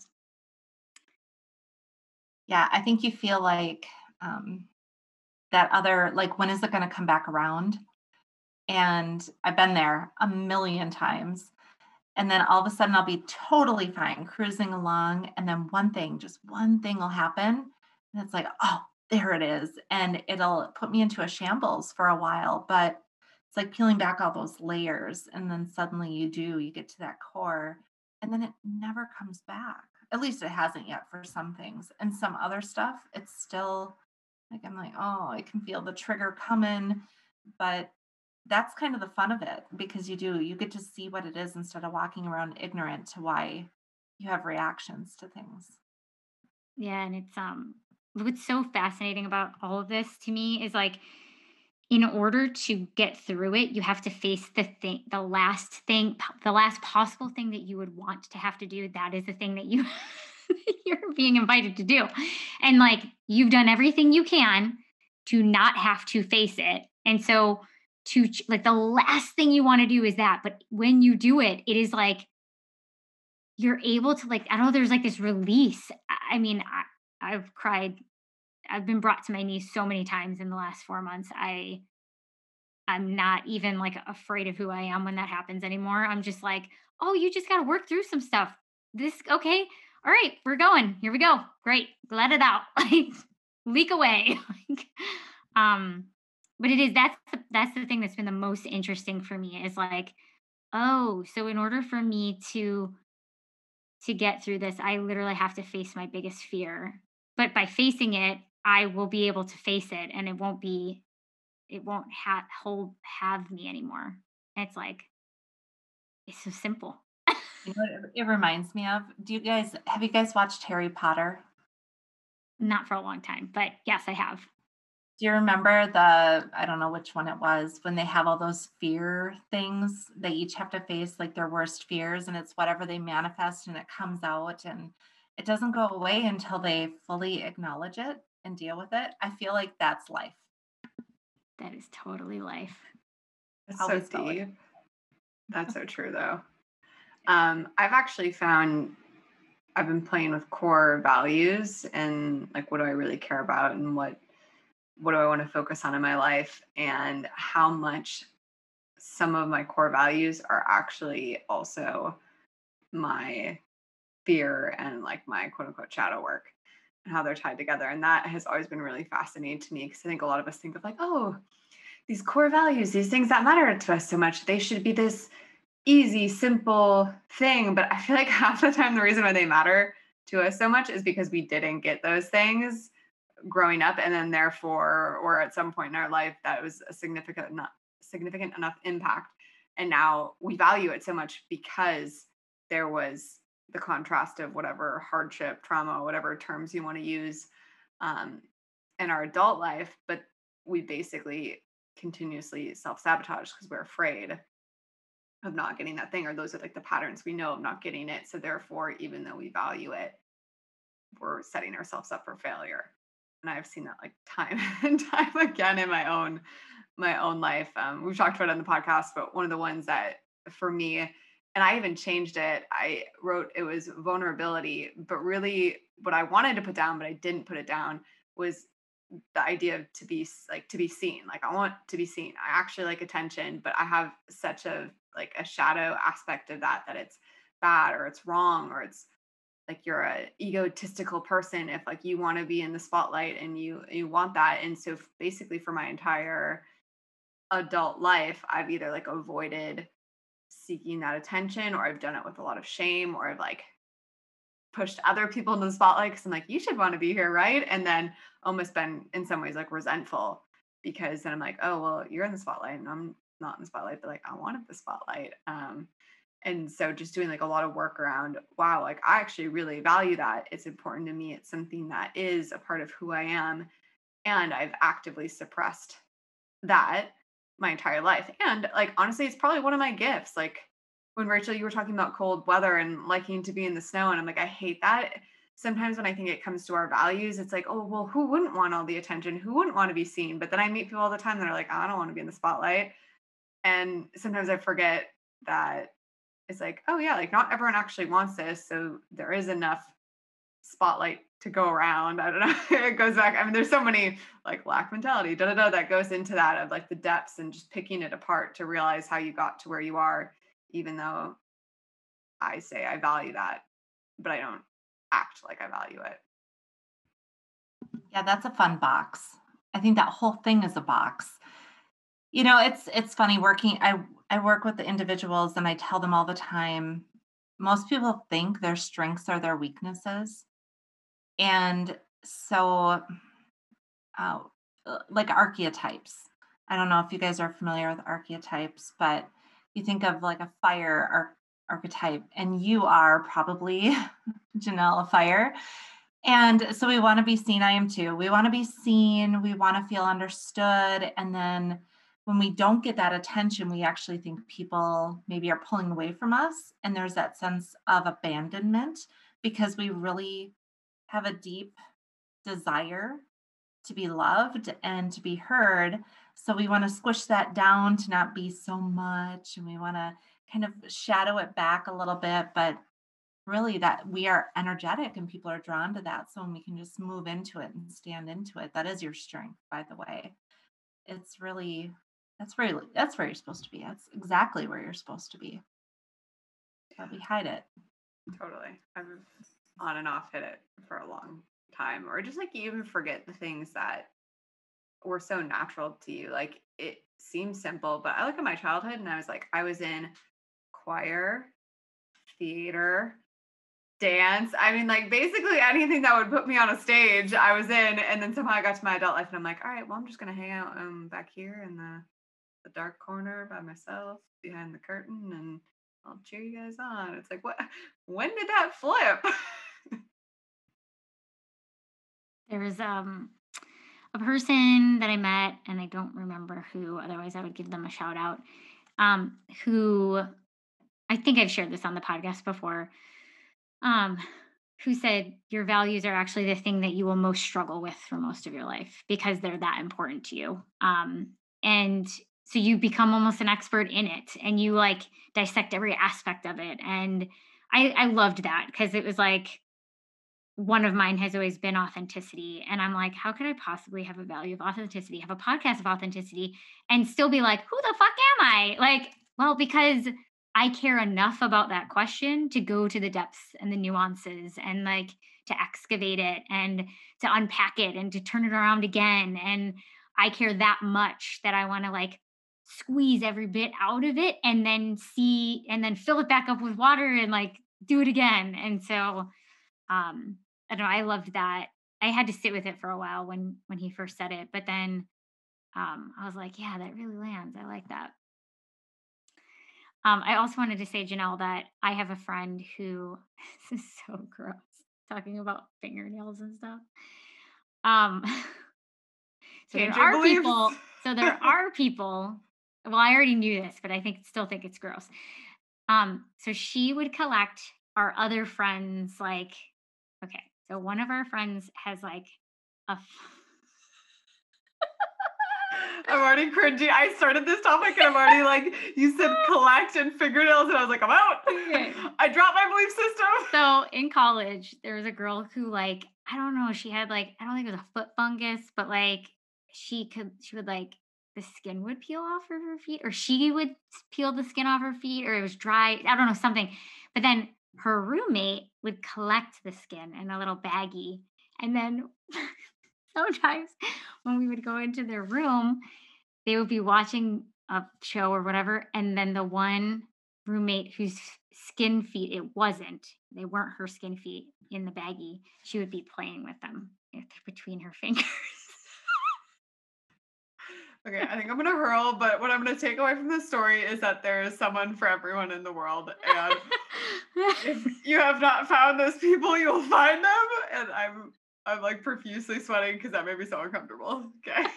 Yeah, I think you feel like um, that other, like, when is it going to come back around? And I've been there a million times. And then all of a sudden I'll be totally fine cruising along. And then one thing, just one thing will happen. And it's like, oh, there it is. And it'll put me into a shambles for a while. But it's like peeling back all those layers. And then suddenly you do, you get to that core. And then it never comes back. At least it hasn't yet for some things. And some other stuff, it's still like, I'm like, oh, I can feel the trigger coming. But that's kind of the fun of it because you do you get to see what it is instead of walking around ignorant to why you have reactions to things. Yeah and it's um what's so fascinating about all of this to me is like in order to get through it you have to face the thing the last thing the last possible thing that you would want to have to do. That is the thing that you (laughs) you're being invited to do. And like you've done everything you can to not have to face it. And so to like the last thing you want to do is that but when you do it it is like you're able to like i don't know there's like this release. I mean I, i've cried i've been brought to my knees so many times in the last four months. I i'm not even like afraid of who i am when that happens anymore. I'm just like oh you just got to work through some stuff. This okay all right we're going. Here we go. Great. Let it out. (laughs) Like leak away. (laughs) Like um but it is that's the, that's the thing that's been the most interesting for me is like oh so in order for me to to get through this, I literally have to face my biggest fear. But by facing it, I will be able to face it and it won't be, it won't have hold have me anymore. It's like, it's so simple. You know it reminds me of? Do you guys have you guys watched Harry Potter? Not for a long time, but yes, I have. Do you remember the I don't know which one it was when they have all those fear things they each have to face like their worst fears and it's whatever they manifest and it comes out and it doesn't go away until they fully acknowledge it and deal with it. I feel like that's life. That is totally life. That's so deep. That's so true though. (laughs) Um, I've actually found I've been playing with core values and like what do I really care about and what what do I want to focus on in my life and how much some of my core values are actually also my fear and like my quote unquote shadow work and how they're tied together. And that has always been really fascinating to me because I think a lot of us think of like, oh, these core values, these things that matter to us so much, they should be this easy, simple thing. But I feel like (laughs) half the time the reason why they matter to us so much is because we didn't get those things growing up and then therefore or at some point in our life that was a significant enough significant enough impact. And now we value it so much because there was the contrast of whatever hardship trauma whatever terms you want to use um, in our adult life but we basically continuously self-sabotage because we're afraid of not getting that thing or those are like the patterns we know of not getting it. So therefore even though we value it we're setting ourselves up for failure and i've seen that like time (laughs) and time again in my own my own life um, we've talked about it on the podcast but one of the ones that for me and i even changed it i wrote it was vulnerability but really what i wanted to put down but i didn't put it down was the idea of to be like to be seen like i want to be seen i actually like attention but i have such a like a shadow aspect of that that it's bad or it's wrong or it's like you're a egotistical person if like you want to be in the spotlight and you you want that and so basically for my entire adult life i've either like avoided seeking that attention or i've done it with a lot of shame or i've like pushed other people into the spotlight because i'm like you should want to be here right and then almost been in some ways like resentful because then i'm like oh well you're in the spotlight and i'm not in the spotlight, but like I wanted the spotlight. Um, and so just doing like a lot of work around, wow, like I actually really value that. It's important to me. It's something that is a part of who I am. And I've actively suppressed that my entire life. And like honestly, it's probably one of my gifts. Like when Rachel, you were talking about cold weather and liking to be in the snow, and I'm like, I hate that. Sometimes when I think it comes to our values, it's like, oh, well, who wouldn't want all the attention? Who wouldn't want to be seen? But then I meet people all the time that are like, I don't want to be in the spotlight. And sometimes I forget that it's like, oh yeah, like not everyone actually wants this. So there is enough spotlight to go around. I don't know. (laughs) it goes back. I mean, there's so many like lack mentality, da da da, that goes into that of like the depths and just picking it apart to realize how you got to where you are, even though I say I value that, but I don't act like I value it. Yeah, that's a fun box. I think that whole thing is a box you know it's it's funny working i i work with the individuals and i tell them all the time most people think their strengths are their weaknesses. And so uh, like archetypes. I don't know if you guys are familiar with archetypes but you think of like a fire ar- archetype and you are probably (laughs) janelle a fire. And so we want to be seen i am too. We want to be seen we want to feel understood and then when we don't get that attention, we actually think people maybe are pulling away from us. And there's that sense of abandonment because we really have a deep desire to be loved and to be heard. So we want to squish that down to not be so much. And we want to kind of shadow it back a little bit. But really, that we are energetic and people are drawn to that. So when we can just move into it and stand into it, that is your strength, by the way. It's really that's where that's where you're supposed to be. That's exactly where you're supposed to be. But we hide it. Totally. I've on and off hit it for a long time. Or just like you even forget the things that were so natural to you. Like it seems simple, but I look at my childhood and I was like, I was in choir, theater, dance. I mean, like basically anything that would put me on a stage, I was in. And then somehow I got to my adult life and I'm like, all right, well, I'm just gonna hang out um back here in the the dark corner by myself behind the curtain and I'll cheer you guys on. It's like what (laughs) when did that flip? (laughs) There was um a person that I met, and I don't remember who. Otherwise, I would give them a shout out. Um, who I think I've shared this on the podcast before. Um, who said your values are actually the thing that you will most struggle with for most of your life because they're that important to you. Um, and so you become almost an expert in it, and you like dissect every aspect of it. And I I loved that because it was like one of mine has always been authenticity. And I'm like, how could I possibly have a value of authenticity, have a podcast of authenticity, and still be like, who the fuck am I? Like, well, because I care enough about that question to go to the depths and the nuances and like to excavate it and to unpack it and to turn it around again. And I care that much that I want to like squeeze every bit out of it and then see and then fill it back up with water and like do it again. And so um I don't know, I loved that. I had to sit with it for a while when when he first said it, but then um, I was like, yeah, that really lands. I like that. Um, I also wanted to say, Janelle, that I have a friend who (laughs) this is so gross, talking about fingernails and stuff. Um, (laughs) so there are people. So there (laughs) are people. Well, I already knew this, but I think still think it's gross. Um, so she would collect our other friends, like, okay, so one of our friends has like a. (laughs) I'm already cringy. I started this topic and I'm already like, you said (laughs) collect and fingernails, and I was like, I'm out. Okay. (laughs) I dropped my belief system. So in college, there was a girl who like, I don't know, she had like, I don't think it was a foot fungus, but like she could, she would like, the skin would peel off of her feet, or she would peel the skin off her feet, or it was dry. I don't know, something. But then her roommate would collect the skin in a little baggie. And then (laughs) sometimes when we would go into their room, they would be watching a show or whatever. And then the one roommate whose skin feet it wasn't, they weren't her skin feet in the baggie, she would be playing with them between her (laughs) fingers. Okay, I think I'm gonna hurl, but what I'm gonna take away from this story is that there is someone for everyone in the world, and if (laughs) you have not found those people, you will find them. And I'm I'm like profusely sweating because that made me so uncomfortable. Okay.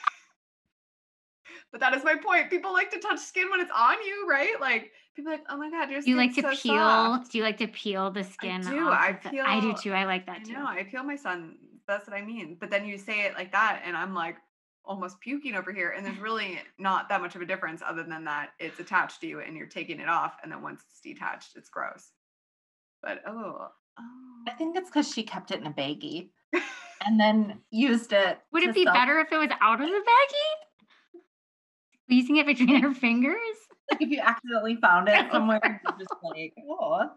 but that is my point. People like to touch skin when it's on you, right? Like people like, oh my god, your Do you like to so peel? Soft. Do you like to peel the skin? I do. I peel. The, I do too. I like that too. No, I peel my son. That's what I mean. But then you say it like that, and I'm like, almost puking over here and there's (laughs) really not that much of a difference other than that it's attached to you and you're taking it off and then once it's detached it's gross. But oh, oh. i think it's because she kept it in a baggie (laughs) and then used it would it be self- better if it was out of the baggie? Squeezing it between her fingers? Like if you accidentally found it (laughs) somewhere just like oh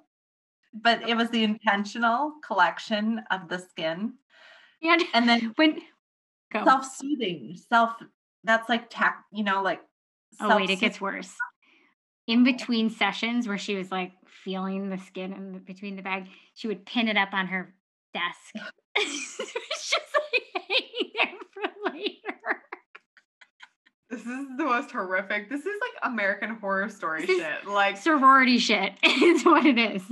but it was the intentional collection of the skin. And, and then when Go. Self-soothing, self. That's like tack. You know, like. Oh wait, it gets worse. In between sessions where she was like feeling the skin in between the bag, she would pin it up on her desk. (laughs) (laughs) it's just like hanging there for later. This is the most horrific. This is like American horror story this shit. Like sorority shit (laughs) is what it is.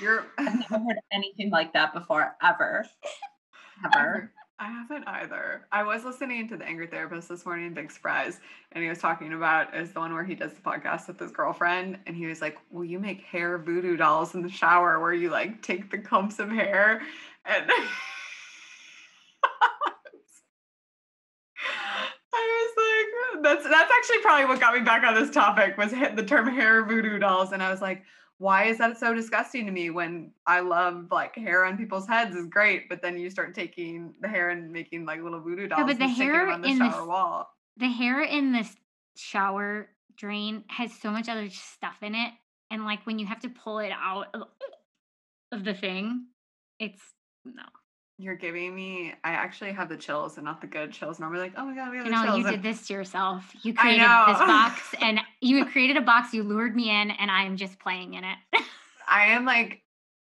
You're I've never heard anything like that before, ever. Ever. I haven't either. I was listening to the Anger Therapist this morning, big surprise. And he was talking about is the one where he does the podcast with his girlfriend. And he was like, Will you make hair voodoo dolls in the shower where you like take the clumps of hair and (laughs) I was like, that's that's actually probably what got me back on this topic was the term hair voodoo dolls. And I was like, why is that so disgusting to me when I love like hair on people's heads is great, but then you start taking the hair and making like little voodoo dolls yeah, but the hair on the in shower the, wall. The hair in the shower drain has so much other stuff in it, and like when you have to pull it out of the thing, it's no. You're giving me. I actually have the chills and not the good chills. Normally, like, oh my god, we have you know, chills. You did this to yourself. You created this box, (laughs) and you created a box. You lured me in, and I am just playing in it. I am like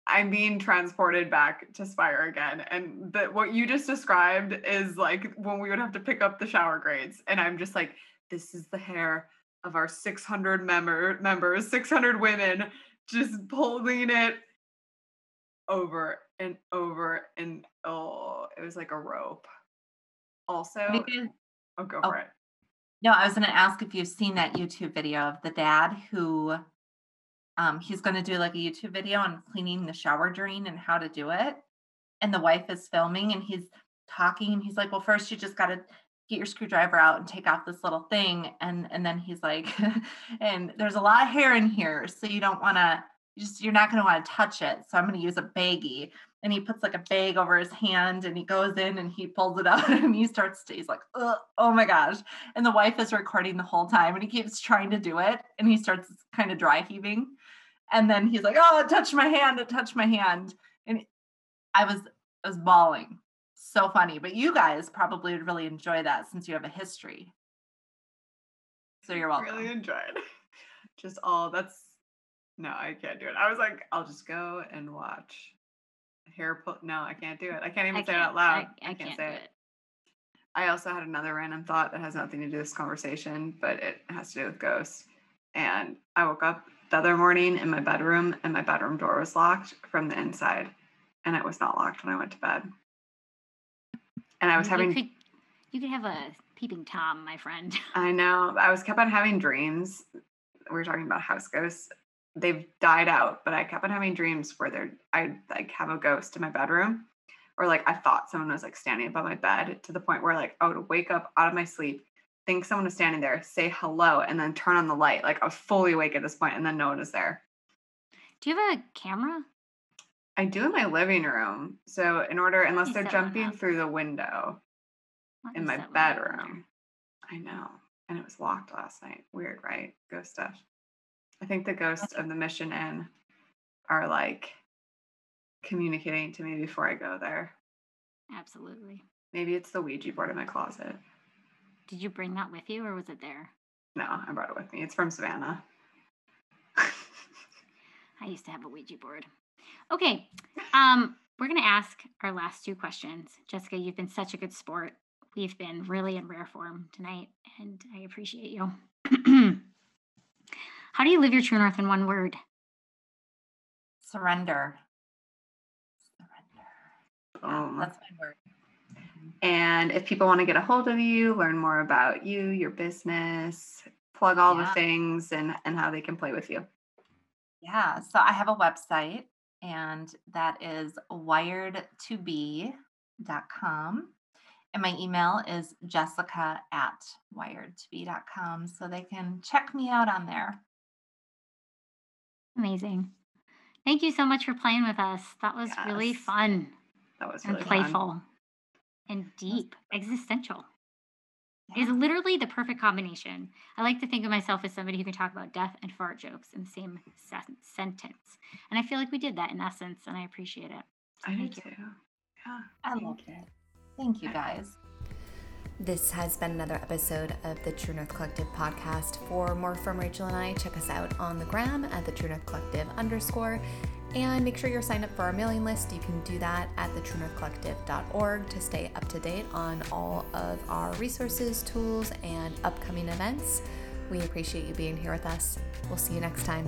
I'm being transported back to Spire again. And the, what you just described is like when we would have to pick up the shower grades. And I'm just like, this is the hair of our 600 member members, 600 women, just pulling it over and over. And oh, it was like a rope. Also, Maybe- oh, go oh. for it. No, I was going to ask if you've seen that YouTube video of the dad who um, he's going to do like a YouTube video on cleaning the shower drain and how to do it. And the wife is filming and he's talking and he's like, "Well, first you just got to get your screwdriver out and take off this little thing." And and then he's like, (laughs) "And there's a lot of hair in here, so you don't want to just you're not going to want to touch it. So I'm going to use a baggie." And he puts like a bag over his hand and he goes in and he pulls it (laughs) out and he starts to, he's like, oh my gosh. And the wife is recording the whole time and he keeps trying to do it and he starts kind of dry heaving. And then he's like, oh, it touched my hand, it touched my hand. And I was, I was bawling. So funny. But you guys probably would really enjoy that since you have a history. So you're welcome. Really enjoyed. (laughs) Just all that's no, I can't do it. I was like, I'll just go and watch hair pull. No, I can't do it. I can't even I say it can't- out loud. I, I can't, say do it. it. I also had another random thought that has nothing to do with this conversation, but it has to do with ghosts. And I woke up the other morning in my bedroom, and my bedroom door was locked from the inside, and it was not locked when I went to bed. And I was You having could, you could have a peeping tom, my friend. I know. I was kept on having dreams. We were talking about house ghosts. They've died out, but I kept on having dreams where there I like have a ghost in my bedroom, or like I thought someone was like standing above my bed to the point where like I would wake up out of my sleep, think someone was standing there, say hello, and then turn on the light. Like I was fully awake at this point, and then no one was there. Do you have a camera? I do in my living room. So in order, unless they're jumping through the window Let in my set one up in there. bedroom. I know. And it was locked last night. Weird, right? Ghost stuff. I think the ghosts of the Mission Inn are like communicating to me before I go there. Absolutely. Maybe it's the Ouija board in my closet. Did you bring that with you or was it there? No, I brought it with me. It's from Savannah. (laughs) I used to have a Ouija board. Okay. Um, we're gonna ask our last two questions. Jessica, you've been such a good sport. We've been really in rare form tonight, and I appreciate you. (clears throat) How do you live your true north in one word? Surrender. Surrender. Um, that's my word. and if people want to get a hold of you, learn more about you, your business, plug all the things and, and how they can play with you. Yeah, so I have a website and that is wired2be.com. And my email is jessica at wired2be.com. So they can check me out on there. Amazing. Thank you so much for playing with us. That was really fun That was and really fun. playful and deep, existential. Yeah. It's literally the perfect combination. I like to think of myself as somebody who can talk about death and fart jokes in the same sen- sentence. And I feel like we did that in essence, and I appreciate it. So I do thank you. too. Yeah. I love it. Thank you guys. This has been another episode of the True North Collective podcast. For more from Rachel and I, check us out on the gram at the True North Collective underscore. And make sure you're signed up for our mailing list. You can do that at the truenorthcollective.org to stay up to date on all of our resources, tools, and upcoming events. We appreciate you being here with us. We'll see you next time.